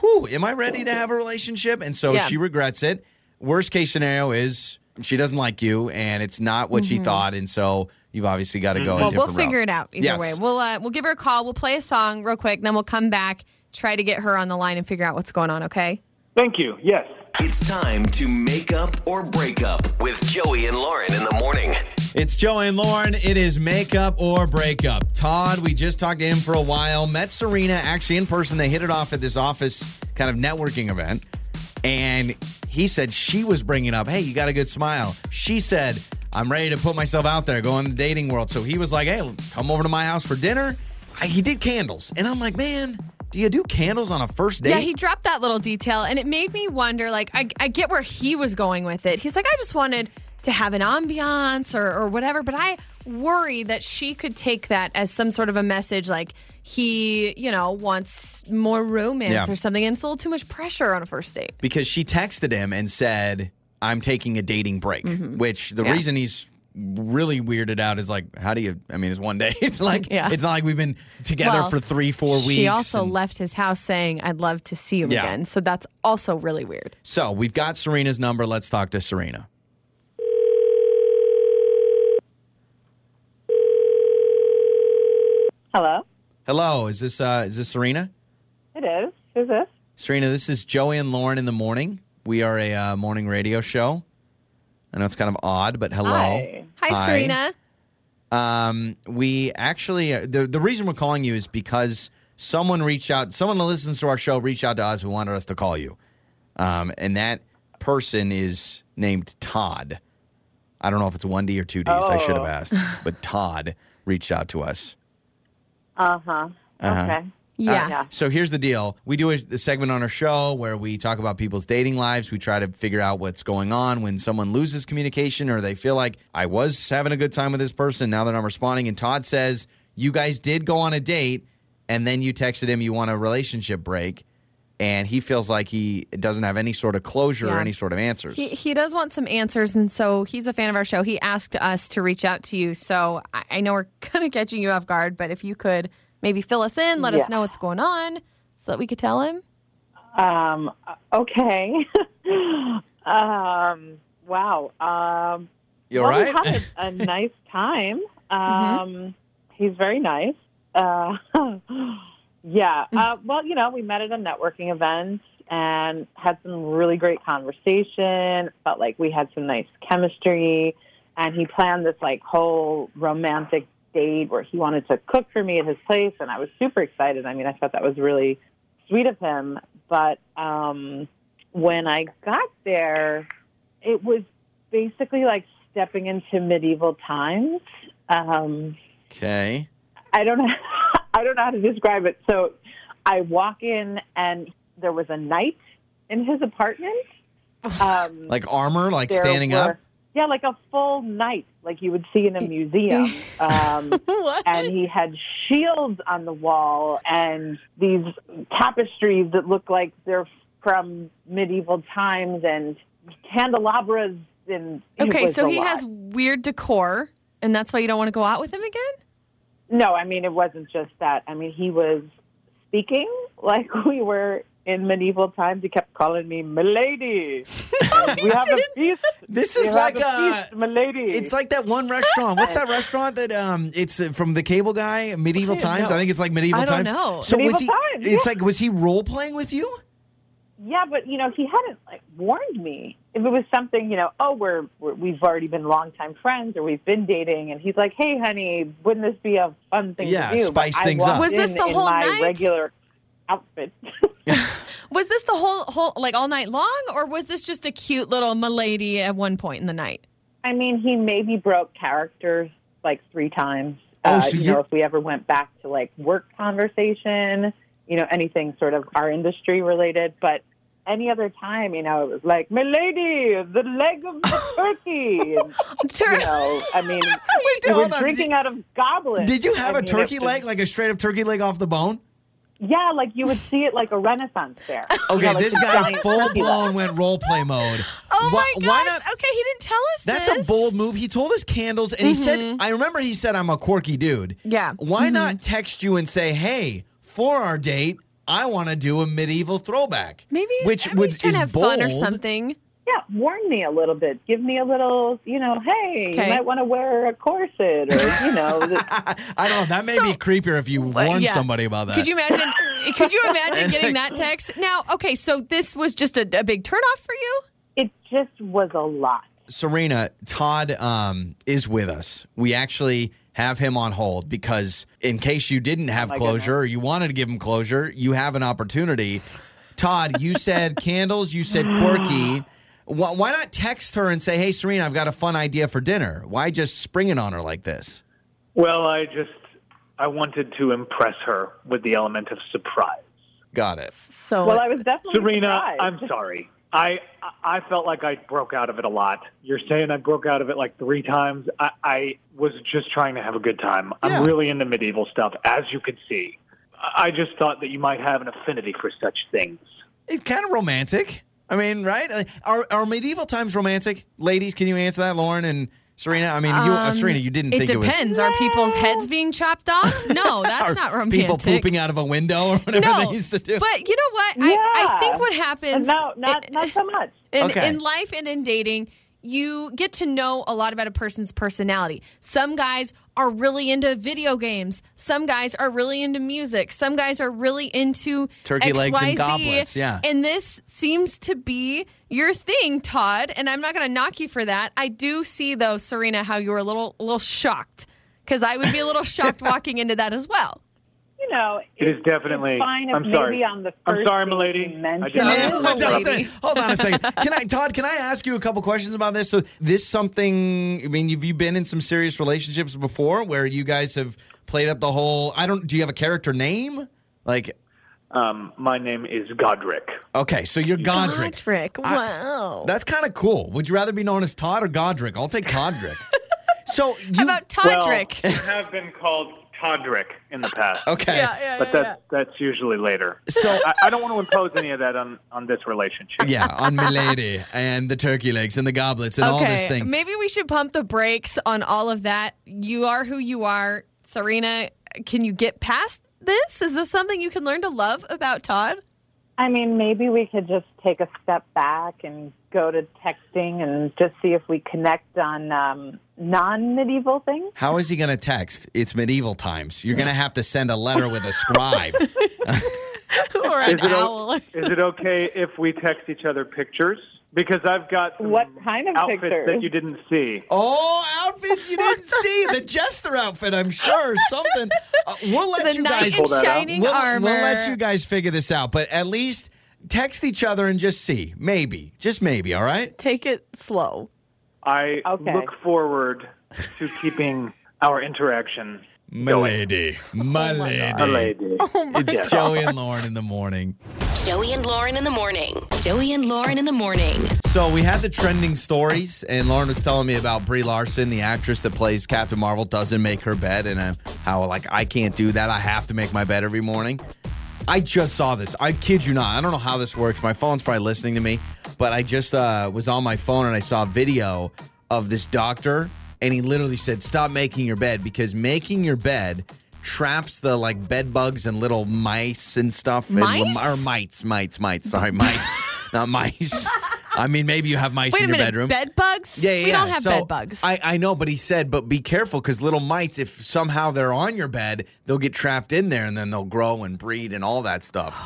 "Whew, am I ready to have a relationship?" And so Yeah. she regrets it. Worst case scenario is she doesn't like you, and it's not what she thought, and so you've obviously got to go. Mm-hmm. Well, we'll figure route. it out either Yes. way. We'll uh, we'll give her a call. We'll play a song real quick, then we'll come back, try to get her on the line and figure out what's going on. Okay. Thank you. Yes. It's time to make up or break up with Joey and Lauren in the morning. It's Joey and Lauren. It is makeup or break up. Todd, we just talked to him for a while. Met Serena actually in person. They hit it off at this office kind of networking event. And he said she was bringing up, hey, you got a good smile. She said, I'm ready to put myself out there, go in the dating world. So he was like, hey, come over to my house for dinner. I, he did candles. And I'm like, man, do you do candles on a first date? Yeah, he dropped that little detail, and it made me wonder. Like, I, I get where he was going with it. He's like, I just wanted to have an ambiance or, or whatever, but I worry that she could take that as some sort of a message, like he, you know, wants more romance Yeah. or something, and it's a little too much pressure on a first date. because she texted him and said, I'm taking a dating break, which the Yeah. reason he's really weirded out is like, how do you, I mean, it's one day. It's like, Yeah. it's not like we've been together Well, for three, four weeks. She also and- left his house saying, I'd love to see you Yeah. again. So that's also really weird. So we've got Serena's number. Let's talk to Serena. Hello. Hello, is this uh is this Serena? It is. Who's this? Serena, this is Joey and Lauren in the morning. We are a uh, morning radio show. I know it's kind of odd, but hello. Hi. Hi, Hi. Serena. Um, we actually uh, the the reason we're calling you is because someone reached out. Someone that listens to our show reached out to us who wanted us to call you, um, and that person is named Todd. I don't know if it's one D or two D's. I should have Oh. asked, but Todd reached out to us. Uh huh. Uh-huh. Okay. Yeah. Uh, yeah. So here's the deal: we do a, a segment on our show where we talk about people's dating lives. We try to figure out what's going on when someone loses communication or they feel like I was having a good time with this person, now they're not responding. And Todd says you guys did go on a date, and then you texted him you want a relationship break, and he feels like he doesn't have any sort of closure or any sort of answers. He, he does want some answers, and so he's a fan of our show. He asked us to reach out to you. So I, I know we're kind of catching you off guard, but if you could maybe fill us in, let Yeah. us know what's going on so that we could tell him. Um. Okay. um. Wow. Um. you all well, right? We had a, a nice time. Mm-hmm. Um. He's very nice. Uh. yeah. Uh, well, you know, we met at a networking event and had some really great conversation. Felt like we had some nice chemistry, and he planned this like whole romantic date where he wanted to cook for me at his place, and I was super excited. I mean, I thought that was really sweet of him. But um, when I got there, it was basically like stepping into medieval times. Um, okay. I don't know. I don't know how to describe it. So I walk in and there was a knight in his apartment. Um, Like armor, like there standing up. Yeah, like a full knight, like you would see in a museum. Um, and he had shields on the wall and these tapestries that look like they're from medieval times and candelabras and okay, so he lot. has weird decor, and that's why you don't want to go out with him again? no i mean it wasn't just that i mean he was speaking like we were in medieval times, he kept calling me "milady." We have a feast. This We is have like a a. feast, milady. It's like that one restaurant. What's that restaurant that um? It's uh, from the cable guy. Medieval times. I think it's like medieval I don't times. know. So was Medieval he? Times, It's yeah. like was he role playing with you? Yeah, but you know, he hadn't like warned me. If it was something, you know, oh, we're, we're we've already been longtime friends, or we've been dating, and he's like, "Hey, honey, wouldn't this be a fun thing Yeah, to do?" Yeah, spice But things walked up. Was this the in whole my night? regular outfit? Was this the whole whole like all night long, or was this just a cute little milady at one point in the night? I mean, he maybe broke characters like three times. Oh, uh, so you know, if we ever went back to like work conversation, you know, anything sort of our industry related, but. Any other time, you know, it was like, "Milady, the leg of the turkey." And, Sure. you know, I mean, Wait, we were hold on. drinking out of goblets. Did you have I a mean, turkey it was- leg, like a straight up turkey leg off the bone? Yeah, like you would see it like a Renaissance fair. You Okay, know, like this guy giant full blown went role play mode. Oh Why- my why not- Okay, he didn't tell us That's this. a bold move. He told us candles, and he said, "I remember he said I'm a quirky dude." Yeah. Why Mhm. not text you and say, "Hey, for our date, I want to do a medieval throwback." Maybe which maybe would he's trying is bold. fun or something. Yeah, warn me a little bit. Give me a little, you know, hey, Okay. you might want to wear a corset or, you know, I don't know. That may be So- creepier if you warn yeah. somebody about that. Could you imagine? could you imagine getting that text? Now, okay, so this was just a, a big turnoff for you. it just was a lot. Serena, Todd um, is with us. We actually have him on hold because, in case you didn't have my closure or you wanted to give him closure, you have an opportunity. Todd, you said candles, you said quirky. Why, why not text her and say, "Hey, Serena, I've got a fun idea for dinner." Why just spring it on her like this? Well, I just I wanted to impress her with the element of surprise. Got it. So Well, I was definitely Serena, surprised. I'm sorry. I I felt like I broke out of it a lot. You're saying I broke out of it like three times. I, I was just trying to have a good time. Yeah. I'm really into medieval stuff, as you could see. I I just thought that you might have an affinity for such things. It's kind of romantic. I mean, right? Are, are medieval times romantic? Ladies, can you answer that, Lauren and Serena? I mean, you, uh, Um, Serena, you didn't it think it was. depends. Are people's heads being chopped off? No, that's Are not romantic. People pooping out of a window or whatever no, they used to do. but you know what? I, I think what happens. no, not not so much. in, Okay. in life and in dating, you get to know a lot about a person's personality. Some guys are really into video games. Some guys are really into music. Some guys are really into Turkey XYZ. legs and goblets, yeah. And this seems to be your thing, Todd. And I'm not going to knock you for that. I do see, though, Serena, how you were a little, a little shocked because I would be a little shocked walking into that as well. You know, It is definitely- fine if I'm maybe sorry. on the I'm first sorry, milady. mention did not it. mean to Hold on, interrupt. lady. hold on a second. Can I, Todd? Can I ask you a couple questions about this? So, this something? I mean, have you been in some serious relationships before where you guys have played up the whole? I don't. Do you have a character name? Like, Um, my name is Godric. okay, so you're Godric. Godric. I- Wow. That's kind of cool. Would you rather be known as Todd or Godric? I'll take Godric. so you How about Toddric? Well, I have been called Toddric in the past. okay? yeah, yeah, But yeah, that, that's usually later. So I, I don't want to impose any of that on, on this relationship. yeah, on Milady and the turkey legs and the goblets and all this thing. Maybe we should pump the brakes on all of that. You are who you are. Serena, can you get past this? Is this something you can learn to love about Todd? I mean, maybe we could just take a step back and go to texting and just see if we connect on um, non-medieval things. How is he going to text? It's medieval times. You're going to have to send a letter with a scribe. or an Is it, owl? o- is it okay if we text each other pictures? Because I've got some What kind of outfits pictures? that you didn't see. oh, outfits you didn't see. The jester outfit, I'm sure. Something. Uh, we'll let the you guys. Pull that out. shining We'll, armor. we'll let you guys figure this out, but at least text each other and just see. Maybe. Just maybe, all right? Take it slow. I Okay. look forward to keeping our interaction. My lady, Milady. Milady. my lady. It's Joey and Lauren in the morning. Joey and Lauren in the morning. Joey and Lauren in the morning. So we had the trending stories, and Lauren was telling me about Brie Larson, the actress that plays Captain Marvel, doesn't make her bed, and uh, how like I can't do that. I have to make my bed every morning. I just saw this. I kid you not. I don't know how this works. My phone's probably listening to me, but I just uh, was on my phone and I saw a video of this doctor, and he literally said, "Stop making your bed because making your bed traps the like bed bugs and little mice and stuff. and Mice? or mites, mites, mites. Sorry, mites, not mice. I mean, maybe you have mice Wait in your minute, bedroom. bed bugs? Yeah, yeah, We yeah. don't have So, bed bugs. I, I know, but he said, but be careful because little mites, if somehow they're on your bed, they'll get trapped in there and then they'll grow and breed and all that stuff.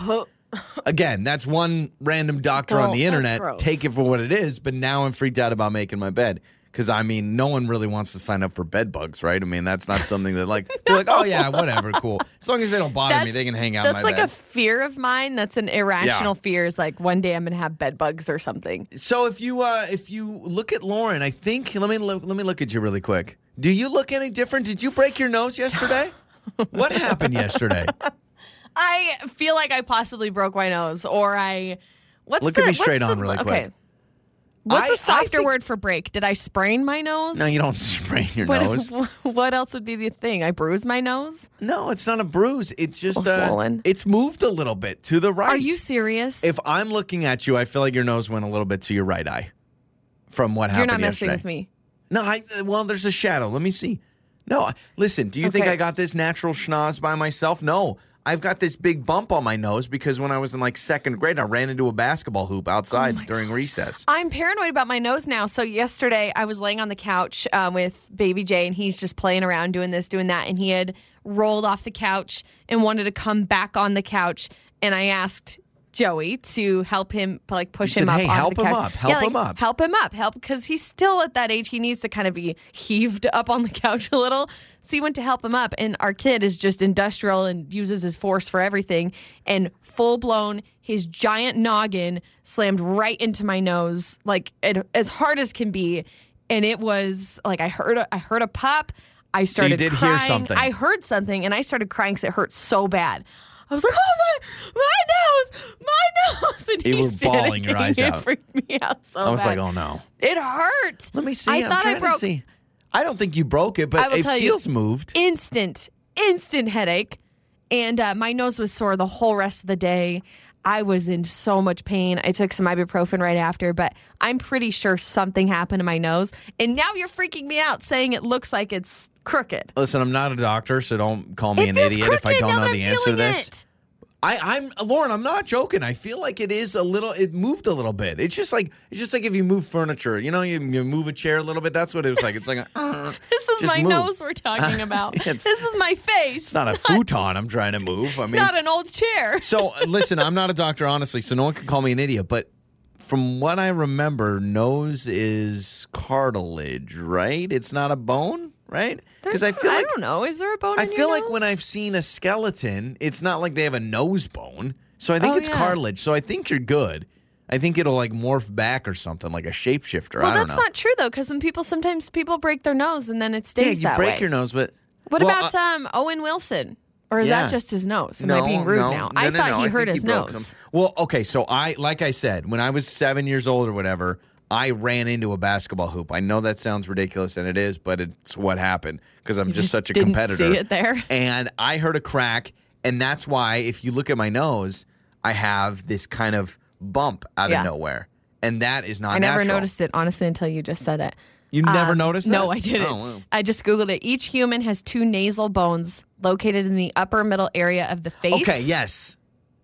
Again, that's one random doctor on Oh, the internet. Take it for what it is, but now I'm freaked out about making my bed. Because I mean, no one really wants to sign up for bed bugs, right? I mean, that's not something that like they're like, oh yeah, whatever, cool. As long as they don't bother me, they can hang out. in That's my like bed. a fear of mine. That's an irrational fear. Is like one day I'm gonna have bed bugs or something. So if you uh if you look at Lauren, I think let me look let me look at you really quick. Do you look any different? Did you break your nose yesterday? what happened yesterday? I feel like I possibly broke my nose, or I. What's Look the, at me what's straight the- on really okay. quick. What's I- a softer think- word for break? Did I sprain my nose? No, you don't sprain your What, nose. what else would be the thing? I bruised my nose. No, it's not a bruise. It's just uh, swollen. it's moved a little bit to the right. Are you serious? If I'm looking at you, I feel like your nose went a little bit to your right eye from what happened You're not messing with me. No, I well, there's a shadow. Let me see. No, listen. Do you think I got this natural schnoz by myself? No, I've got this big bump on my nose because when I was in like second grade, I ran into a basketball hoop outside Oh during recess. I'm paranoid about my nose now. So yesterday I was laying on the couch um, with baby Jay, and he's just playing around doing this, doing that, and he had rolled off the couch and wanted to come back on the couch, and I asked. Joey to help him, like push You him said, up. "Hey, help him up, help Yeah, like, him up. help him up, help because he's still at that age. He needs to kind of be heaved up on the couch a little. So he went to help him up, and our kid is just industrial and uses his force for everything. And full blown, his giant noggin slammed right into my nose, like it, as hard as can be. And it was like I heard, a, I heard a pop. I started did hear crying. something. I heard something, and I started crying because it hurt so bad. I was like, "Oh my, my nose, my nose!" And You he's were bawling your eyes It out. freaked me out so I was bad. like, oh no. It hurt. Let me see. I I'm thought I broke. I don't think you broke it, but it tell you- feels moved. instant, instant headache, and uh, my nose was sore the whole rest of the day. I was in so much pain. I took some ibuprofen right after, but I'm pretty sure something happened to my nose. And now you're freaking me out saying it looks like it's crooked. Listen, I'm not a doctor, so don't call me it an idiot if I don't know the answer to this. it. I, I'm Lauren. I'm not joking. I feel like it is a little. It moved a little bit. It's just like it's just like if you move furniture. You know, you, you move a chair a little bit. That's what it was like. It's like a, uh, This is my move. nose we're talking about. This is my face. it's not a futon. I'm trying to move. I mean, not an old chair. so uh, listen. I'm not a doctor, honestly, so no one can call me an idiot. But from what I remember, nose is cartilage, right? It's not a bone, right? Because I feel I like don't know. Is there a bone? I in your feel like when? I've seen a skeleton, it's not like they have a nose bone. So I think Oh, it's yeah. cartilage. So I think you're good. I think it'll like morph back or something like a shapeshifter. Well, I don't that's know. not true though, because when people sometimes people break their nose and then it stays. yeah, stays you that break way. your nose, but What Well, about uh, um, Owen Wilson? Or is Yeah. that just his nose? Am no, I being rude no, now? no, I no, thought no, he I hurt his broke nose. them. Well, okay, so I like I said, when I was seven years old or whatever, I ran into a basketball hoop. I know that sounds ridiculous, and it is, but it's what happened because I'm just just such a didn't competitor. see it there. and I heard a crack, and that's why if you look at my nose, I have this kind of bump out Yeah. of nowhere, and that is not. I never natural. noticed it honestly until you just said it. You never Um, noticed that? No, I didn't. Oh, wow. I just googled it. Each human has two nasal bones located in the upper middle area of the face. Okay, yes.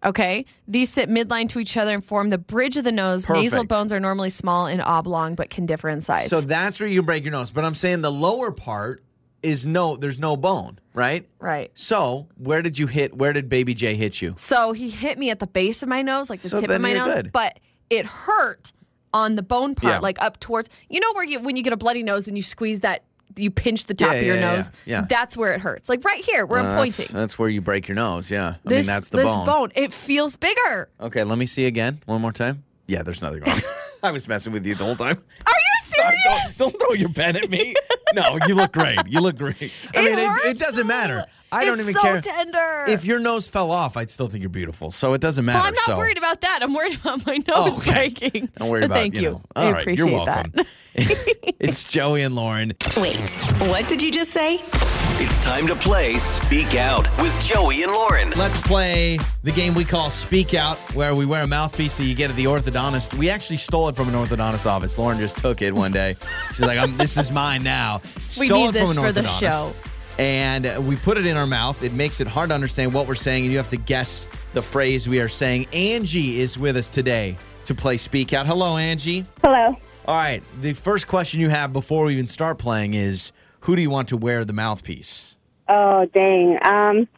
Okay. These sit midline to each other and form the bridge of the nose. Nasal bones are normally small and oblong, but can differ in size. So that's where you break your nose. But I'm saying the lower part is no, there's no bone, right? right. So where did you hit? Where did Baby J hit you? So he hit me at the base of my nose, like the So tip of my nose, good. but it hurt on the bone part, Yeah. like up towards. You know where you when you get a bloody nose and you squeeze that, you pinch the top Yeah, of your yeah, nose. yeah. That's where it hurts. Like right here, where Uh, I'm that's- pointing. That's, where you break your nose. Yeah. I this mean, that's the this bone. It feels bigger. Okay, let me see again. One more time. Yeah, there's nothing wrong. I was messing with you the whole time. Are you serious? Don't, don't throw your pen at me. No, you look great. You look great. I It mean, it, it doesn't matter. I don't It's even so care. tender. If your nose fell off, I'd still think you're beautiful. So it doesn't matter. well, I'm not so. worried about that. I'm worried about my nose Oh, okay. breaking. Don't worry about Thank you. you. know. I All right, appreciate you're welcome. that. it's Joey and Lauren. Wait, what did you just say? It's time to play Speak Out with Joey and Lauren. Let's play the game we call Speak Out, where we wear a mouthpiece that you get at the orthodontist. We actually stole it from an orthodontist office. Lauren just took it one day. She's like, I'm, "This is mine now." We Stole need it this from an for the orthodontist. show. and we put it in our mouth. It makes it hard to understand what we're saying, and you have to guess the phrase we are saying. Angie is with us today to play Speak Out. Hello, Angie. Hello. All right. The first question you have before we even start playing is who do you want to wear the mouthpiece? Oh, dang. Um,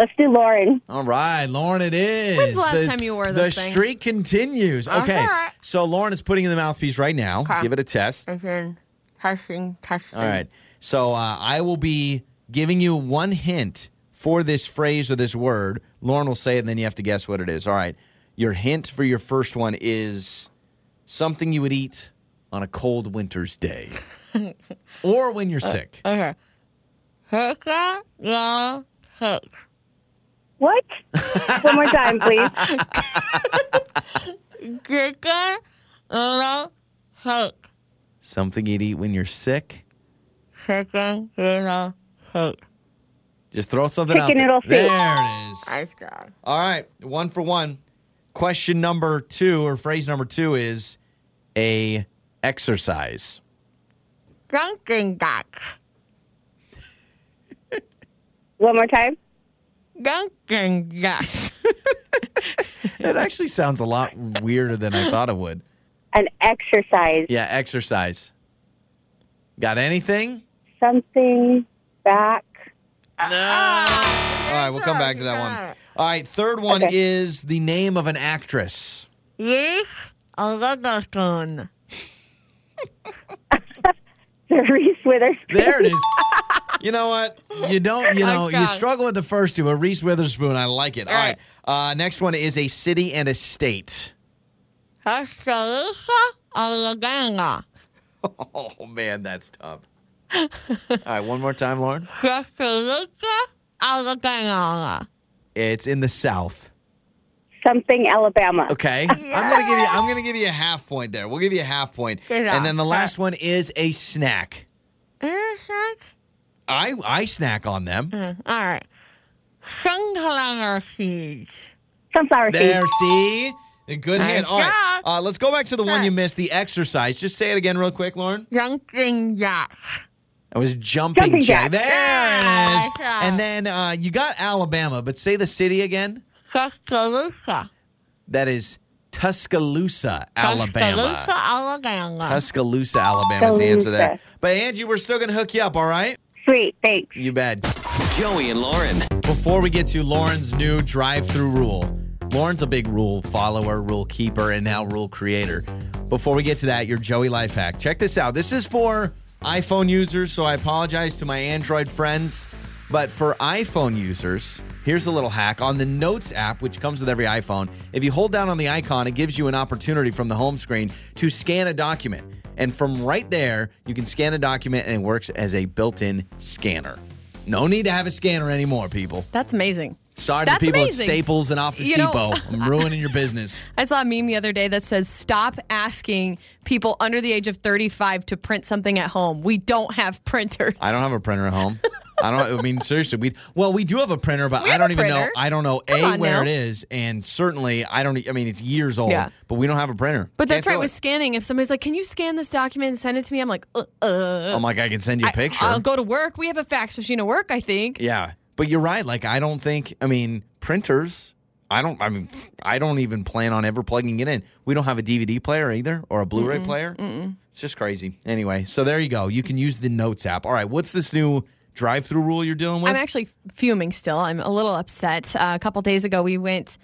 let's do Lauren. All right, Lauren, it is. When's the last time you wore The this thing? streak continues. Okay. right. So Lauren is putting in the mouthpiece right now. Okay. Give it a test. Again, testing, testing. All right. So uh, I will be giving you one hint for this phrase or this word. Lauren will say it, and then you have to guess what it is. All right. Your hint for your first one is something you would eat on a cold winter's day or when you're sick. Okay. Hooka, la, hook. What? One more time, please. Hooka, la, hook. Something you'd eat when you're sick. Hooka, la, hook. Just throw something out Chicken there. noodle soup. There it is. Nice job. All right, one for one. Question number two or phrase number two is a exercise. Dunkin' Duck. One more time. Dunkin' Duck. It actually sounds a lot weirder than I thought it would. An exercise. Yeah, exercise. Got anything? Something back. Ah, All right, we'll come back to that one. All right, third one Okay. is the name of an actress. Yes, Aladdin. Reese Witherspoon. There it is. You know what? You don't, you know, you struggle with the first two, but Reese Witherspoon, I like it. All right. Uh, next one is a city and a state. Tuscaloosa, Alabama. Oh, man, that's tough. All right, one more time, Lauren. Tuscaloosa, Alabama. It's in the South. Something Alabama. Okay. I'm gonna give you I'm gonna give you a half point there. We'll give you a half point. And then the last one is a snack. Innocent? I I snack on them. Mm, All right. Sunflower seeds. Sunflower seeds. There, seeds. see? A good Nice hint. All right. Uh, let's go back to the one you missed, the exercise. Just say it again real quick, Lauren. Dunkin' Duck. It was jumping, Jumping jack. jack. There it is. Yeah. And then uh, you got Alabama, but say the city again. Tuscaloosa. That is Tuscaloosa, Alabama. Tuscaloosa, Alabama. Tuscaloosa, Alabama is the answer there. But Angie, we're still gonna hook you up, all right? Sweet. Thanks. You bet. Joey and Lauren. Before we get to Lauren's new drive-through rule, Lauren's a big rule follower, rule keeper, and now rule creator. Before we get to that, your Joey life hack. Check this out. This is for iPhone users, so I apologize to my Android friends. But for iPhone users, here's a little hack. On the Notes app, which comes with every iPhone, if you hold down on the icon, it gives you an opportunity from the home screen to scan a document. And from right there, you can scan a document and it works as a built in scanner. No need to have a scanner anymore, people. That's amazing. Sorry to That's people amazing. at Staples and Office You know- Depot. I'm ruining your business. I saw a meme the other day that says, Stop asking people under the age of 35 to print something at home. We don't have printers. I don't have a printer at home. I don't. I mean, seriously, we well, we do have a printer, but I don't even know. I don't know Come a where now. it is, and certainly I don't. I mean, it's years old, Yeah. but we don't have a printer. But that's Can't right with it. scanning. If somebody's like, Can you scan this document and send it to me? I'm like, uh, uh. I'm like, I can send you a picture. I, will go to work. We have a fax machine at work, I think. yeah, but you're right. Like, I don't think. I mean, printers. I don't. I mean, I don't even plan on ever plugging it in. We don't have a DVD player either, or a Blu-ray player. It's just crazy. Anyway, so there you go. You can use the Notes app. All right, what's this new drive-through rule you're dealing with? I'm actually fuming still. I'm a little upset. Uh, a couple days ago, we went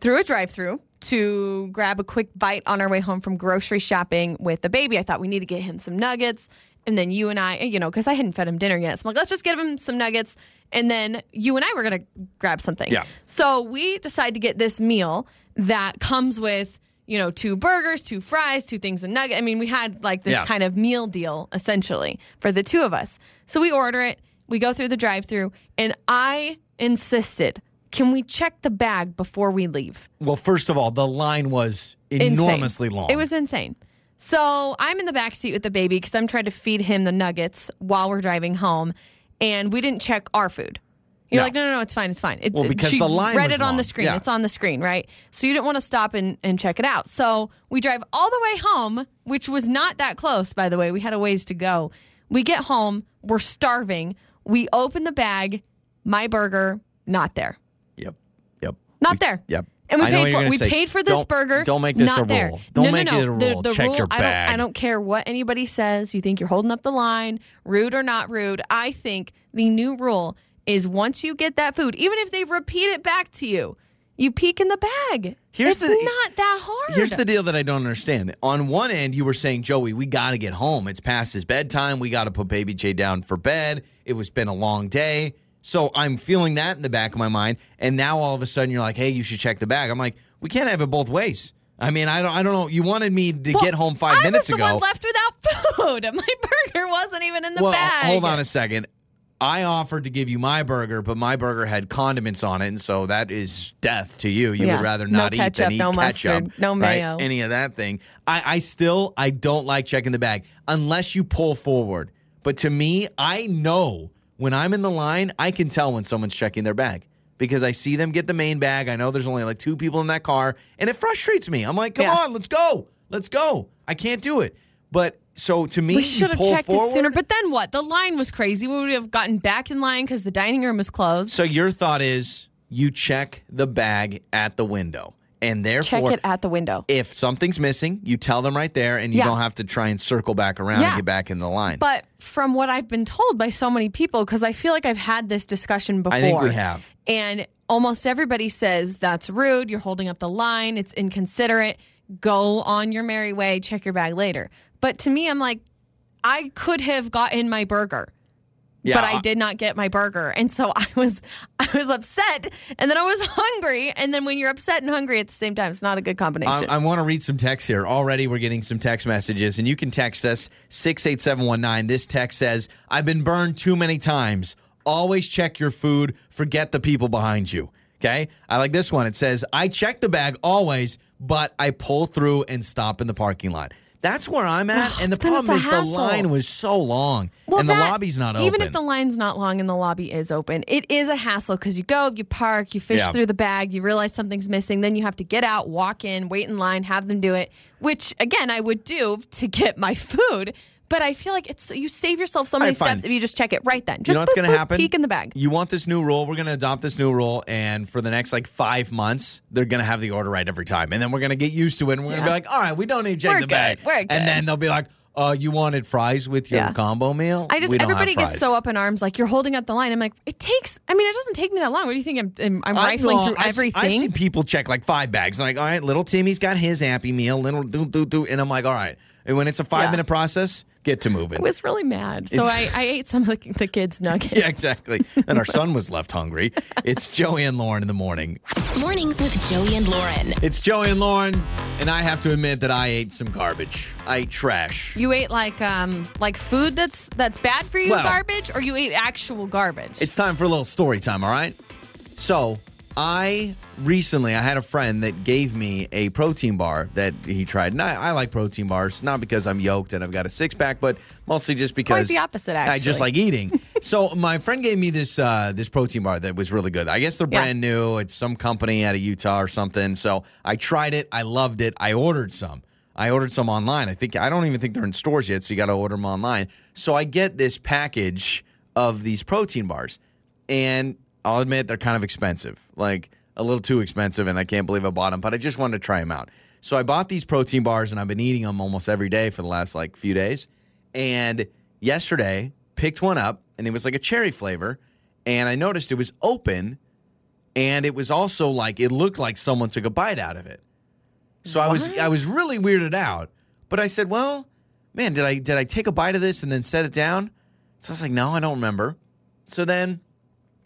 through a drive through to grab a quick bite on our way home from grocery shopping with the baby. I thought we need to get him some nuggets. And then you and I, you know, because I hadn't fed him dinner yet. So I'm like, let's just give him some nuggets. And then you and I were going to grab something. Yeah. So we decide to get this meal that comes with, you know, two burgers, two fries, two things of nugget. I mean, we had like this Yeah. kind of meal deal essentially for the two of us. So we order it, we go through the drive through, and I insisted, can we check the bag before we leave? well, first of all, the line was Insane. enormously long. It was insane. So I'm in the back seat with the baby because I'm trying to feed him the nuggets while we're driving home, and we didn't check our food. You're No. like, no, no, no, it's fine, it's fine. It, Well, because she the line read it on the screen. Yeah. It's on the screen, right? So you didn't want to stop and, and check it out. So we drive all the way home, which was not that close, by the way. We had a ways to go. We get home, we're starving. We open the bag, my burger, not there. Yep. Yep. Not We- there. Yep. And we I paid for we say. paid for this Don't- burger. Don't make this not a there. rule. Don't no, make no, no. it a rule. The, the Check rule, your I bag. don't I don't care what anybody says. You think you're holding up the line, rude or not rude. I think the new rule is once you get that food, even if they repeat it back to you, you peek in the bag. Here's it's the- not that hard. Here's the deal that I don't understand. On one end, you were saying, Joey, we got to get home. It's past his bedtime. We got to put baby Jay down for bed. It was been a long day. So I'm feeling that in the back of my mind. And now all of a sudden you're like, hey, you should check the bag. I'm like, we can't have it both ways. I mean, I don't I don't know. You wanted me to Well, get home five I minutes was the ago. one left without food. My burger wasn't even in the well, bag. hold on a second. I offered to give you my burger, but my burger had condiments on it, and so that is death to you. You Yeah. would rather No not eat ketchup, than eat no ketchup, mustard, no right? mayo. any of that thing. I, I still I don't like checking the bag unless you pull forward. But to me, I know when I'm in the line, I can tell when someone's checking their bag because I see them get the main bag. I know there's only like two people in that car, and it frustrates me. I'm like, come Yeah. on, let's go, let's go. I can't do it. But so to me, We should have checked forward, it sooner. But then what? The line was crazy. We would have gotten back in line because the dining room was closed. So your thought is you check the bag at the window, and therefore Check it at the window. if something's missing, you tell them right there, and you Yeah. don't have to try and circle back around Yeah. and get back in the line. But from what I've been told by so many people, because I feel like I've had this discussion before. I think we have. And almost everybody says that's rude. You're holding up the line. It's inconsiderate. Go on your merry way. Check your bag later. But to me, I'm like, I could have gotten my burger. Yeah, but I did not get my burger. And so I was I was upset and then I was hungry. And then when you're upset and hungry at the same time, it's not a good combination. I, I want to read some text here. Already, we're getting some text messages, and you can text us 68719. This text says, I've been burned too many times. Always check your food, forget the people behind you. Okay. I like this one. It says, I check the bag always, but I pull through and stop in the parking lot. That's where I'm at. and the problem is the hassle. line was so long Well, and the that- lobby's not open. Even if the line's not long and the lobby is open, it is a hassle because you go, you park, you fish Yeah. through the bag, you realize something's missing, then you have to get out, walk in, wait in line, have them do it. Which again, I would do to get my food. But I feel like it's you save yourself so many right, steps if you just check it right then. you Just know what's going to happen? Peek in the bag. You want this new rule? We're going to adopt this new rule, and for the next like five months, they're going to have the order right every time, and then we're going to get used to it, and we're going to be like, all right, we don't need to check We're the good. bag, We're good. and then they'll be like, uh, you wanted fries with your Yeah. combo meal? I just We don't have everybody gets so up in arms, like you're holding up the line. I'm like, it takes. I mean, it doesn't take me that long. What do you think? I'm I'm, I'm rifling through I've, everything. I've seen people check like five bags. I'm Like, all right, little Timmy's got his Happy Meal. Little do do do, and I'm like, all right. And when it's a five Yeah. minute process, get to moving. I was really mad, so I, I ate some of the, the kids' nuggets. yeah, exactly. And our son was left hungry. It's Joey and Lauren in the morning. Mornings with Joey and Lauren. It's Joey and Lauren, and I have to admit that I ate some garbage. I ate trash. You ate like um like food that's that's bad for you Well- garbage, or you ate actual garbage. It's time for a little story time, all right? So, I recently I had a friend that gave me a protein bar that he tried. And I, I like protein bars, not because I'm yoked and I've got a six pack, but mostly just because the opposite, Actually, I just like eating. so my friend gave me this uh, this protein bar that was really good. I guess they're Yeah. brand new. It's some company out of Utah or something. So I tried it. I loved it. I ordered some. I ordered some online. I think I don't even think they're in stores yet, so you got to order them online. So I get this package of these protein bars, and I'll admit they're kind of expensive, like a little too expensive, and I can't believe I bought them. But I just wanted to try them out. So I bought these protein bars, and I've been eating them almost every day for the last like few days. And yesterday, picked one up, and it was like a cherry flavor, and I noticed it was open, and it was also like it looked like someone took a bite out of it. So I was I was really weirded out. But I said, "Well, man, did I did I take a bite of this and then set it down?" So I was like, "No, I don't remember." So then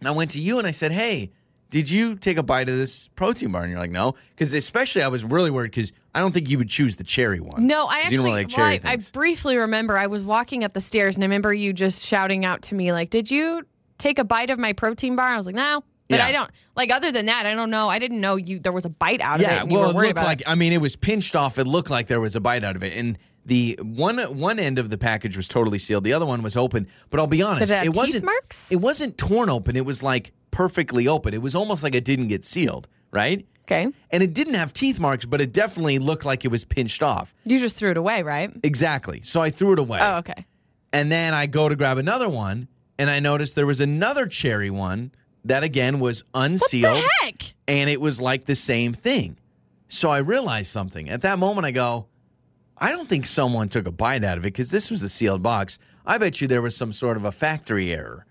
I went to you and I said, "Hey, did you take a bite of this protein bar?" And you're like, "No," because especially I was really worried because I don't think you would choose the cherry one. no, I 'Cause actually you don't really like well, cherry I, I things. briefly remember I was walking up the stairs and I remember you just shouting out to me like, "Did you take a bite of my protein bar?" I was like, "No." But Yeah. I don't like other than that, I don't know. I didn't know you there was a bite out of it. Yeah, and you well, were it worried looked about like it. I mean, it was pinched off. It looked like there was a bite out of it, and the one one end of the package was totally sealed. The other one was open. But I'll be honest, it it wasn't marks? It wasn't torn open. It was like perfectly open. It was almost like it didn't get sealed, right? Okay. And it didn't have teeth marks, but it definitely looked like it was pinched off. You just threw it away, right? Exactly. So I threw it away. Oh, okay. And then I go to grab another one, and I noticed there was another cherry one that again was unsealed. What the heck? and it was like the same thing. So I realized something. At that moment, I go, I don't think someone took a bite out of it because this was a sealed box. I bet you there was some sort of a factory error.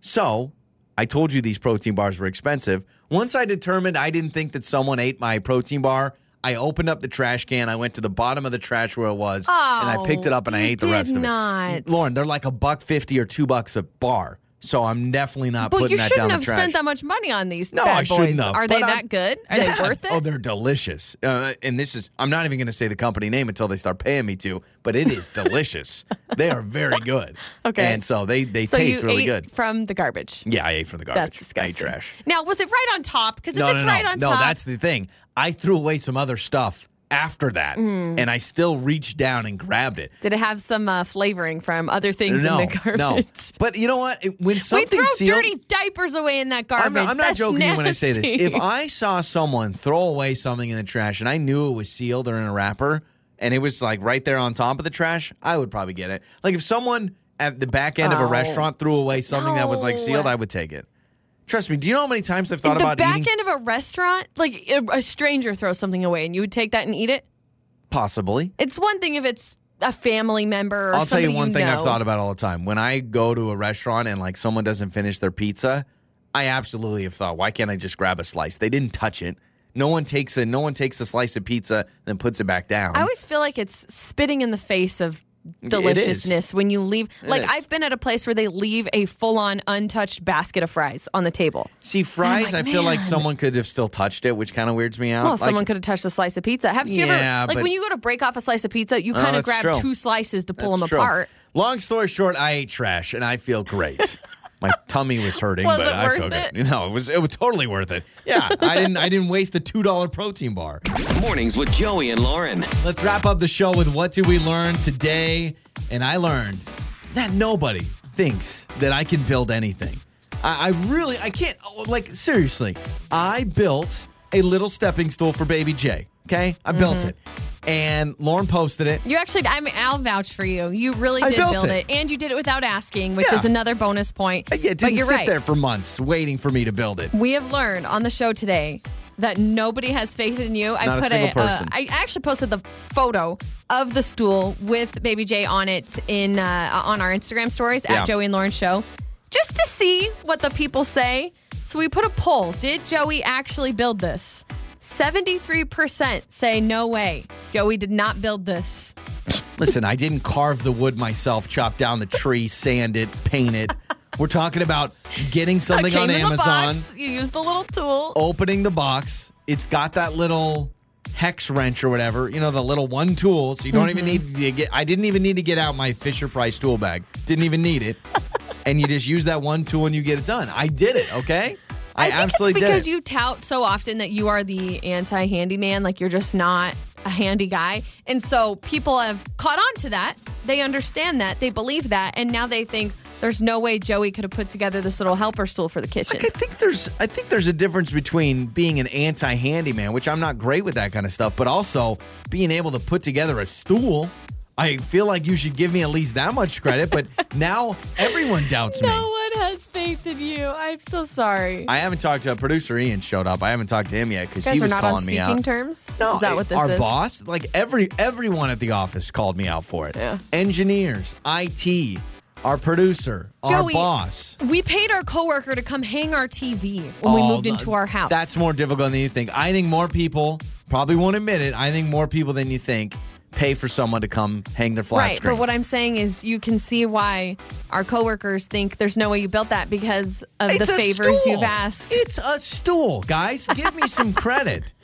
So I told you these protein bars were expensive. Once I determined I didn't think that someone ate my protein bar, I opened up the trash can. I went to the bottom of the trash where it was, and I picked it up and I oh, ate the rest not. of it. Lauren, they're like a buck fifty or two bucks a bar. So I'm definitely not But putting you shouldn't have spent that much money on these No, bad I boys. shouldn't have. Are they that I'm- good? Are Yeah. they worth it? Oh, they're delicious. Uh, and this is, I'm not even going to say the company name until they start paying me to, but it is delicious. they are very good. Okay. And so they, they so taste you really ate good. from the garbage. Yeah, I ate from the garbage. That's disgusting. I ate trash. Now, was it right on top? Because if no, it's no, no. right on top, no, that's the thing. I threw away some other stuff after that, Mm. and I still reached down and grabbed it. did it have some uh, flavoring from other things no, in the garbage? no. But you know what? When We something throw sealed, dirty diapers away in that garbage. I'm not, I'm not joking when I say this. If I saw someone throw away something in the trash and I knew it was sealed or in a wrapper and it was like right there on top of the trash, I would probably get it. Like if someone at the back end of a Oh. restaurant threw away something that was like sealed, I would take it. Trust me. Do you know how many times I've thought about it At the about back eating? end of a restaurant, like a, a stranger throws something away, and you would take that and eat it. Possibly. It's one thing if it's a family member or I'll tell you one thing know. I've thought about all the time. When I go to a restaurant and like someone doesn't finish their pizza, I absolutely have thought, why can't I just grab a slice? They didn't touch it. No one takes a no one takes a slice of pizza then puts it back down. I always feel like it's spitting in the face of. Deliciousness when you leave. like is. I've been at a place where they leave a full-on untouched basket of fries on the table. See, fries, like, I feel like someone could have still touched it, which kind of weirds me out. Well, Like, someone could have touched a slice of pizza. Have you Yeah, ever like but- when you go to break off a slice of pizza, you Oh, kind of that's grab true. two slices to pull That's them true. apart. Long story short, I ate trash and I feel great. My tummy was hurting, Was but it I worth feel good. it? You know, it was it was totally worth it. Yeah, I didn't I didn't waste a two dollar protein bar. Mornings with Joey and Lauren. Let's wrap up the show with what did we learn today? And I learned that nobody thinks that I can build anything. I, I really I can't like seriously. I built a little stepping stool for baby Jay. Okay, I built Mm-hmm. it, and Lauren posted it. You actually, I mean, I'll vouch for you. You really I did built build it. it. and you did it without asking, which Yeah. is another bonus point. Yeah, it but didn't you're sit right. there for months waiting for me to build it. We have learned on the show today that nobody has faith in you. I Not a put single uh, person. I actually posted the photo of the stool with Baby J on it in uh, on our Instagram stories Yeah. at Joey and Lauren Show, just to see what the people say. So we put a poll: Did Joey actually build this? Seventy-three percent say no way. Joey did not build this. Listen, I didn't carve the wood myself, chop down the tree, sand it, paint it. We're talking about getting something on Amazon, box. You use the little tool. opening the box. It's got that little hex wrench or whatever, you know, the little one tool. So you don't even Mm-hmm. need to get, I didn't even need to get out my Fisher Price tool bag. Didn't even need it. and you just use that one tool and you get it done. I did it, okay? I, think absolutely it's because did it. you tout so often that you are the anti handyman, like you're just not a handy guy. And so people have caught on to that. They understand that. They believe that. And now they think there's no way Joey could have put together this little helper stool for the kitchen. I think there's I think there's a difference between being an anti-handyman, which I'm not great with that kind of stuff, but also being able to put together a stool. I feel like you should give me at least that much credit, but now everyone doubts me. no one has faith in you. I'm so sorry. I haven't talked to producer Ian showed up. I haven't talked to him yet because he was not calling on me out. terms? No, is that what this our is? boss, like every everyone at the office called me out for it. Yeah. Engineers, IT, our producer, our Joey, boss. We paid our coworker to come hang our TV when we Oh, moved into our house. That's more difficult than you think. I think more people probably won't admit it. I think more people than you think pay for someone to come hang their flat right. screen. But what I'm saying is, you can see why our coworkers think there's no way you built that because of It's the favors stool. you've asked. It's a stool, guys. Give me some credit.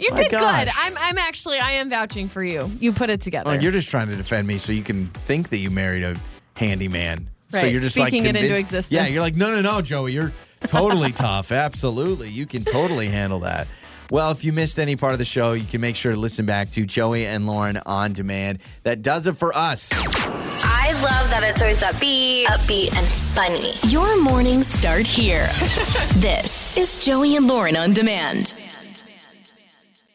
You My did good. I'm, I'm actually, I am vouching for you. You put it together. Oh, you're just trying to defend me so you can think that you married a handyman. So you're just speaking like it into existence. Yeah, you're like, no, no, no, Joey, you're totally tough. Absolutely, you can totally handle that. Well, if you missed any part of the show, you can make sure to listen back to Joey and Lauren on demand. That does it for us. I love that it's always upbeat, upbeat, and funny. Your mornings start here. this is Joey and Lauren on demand.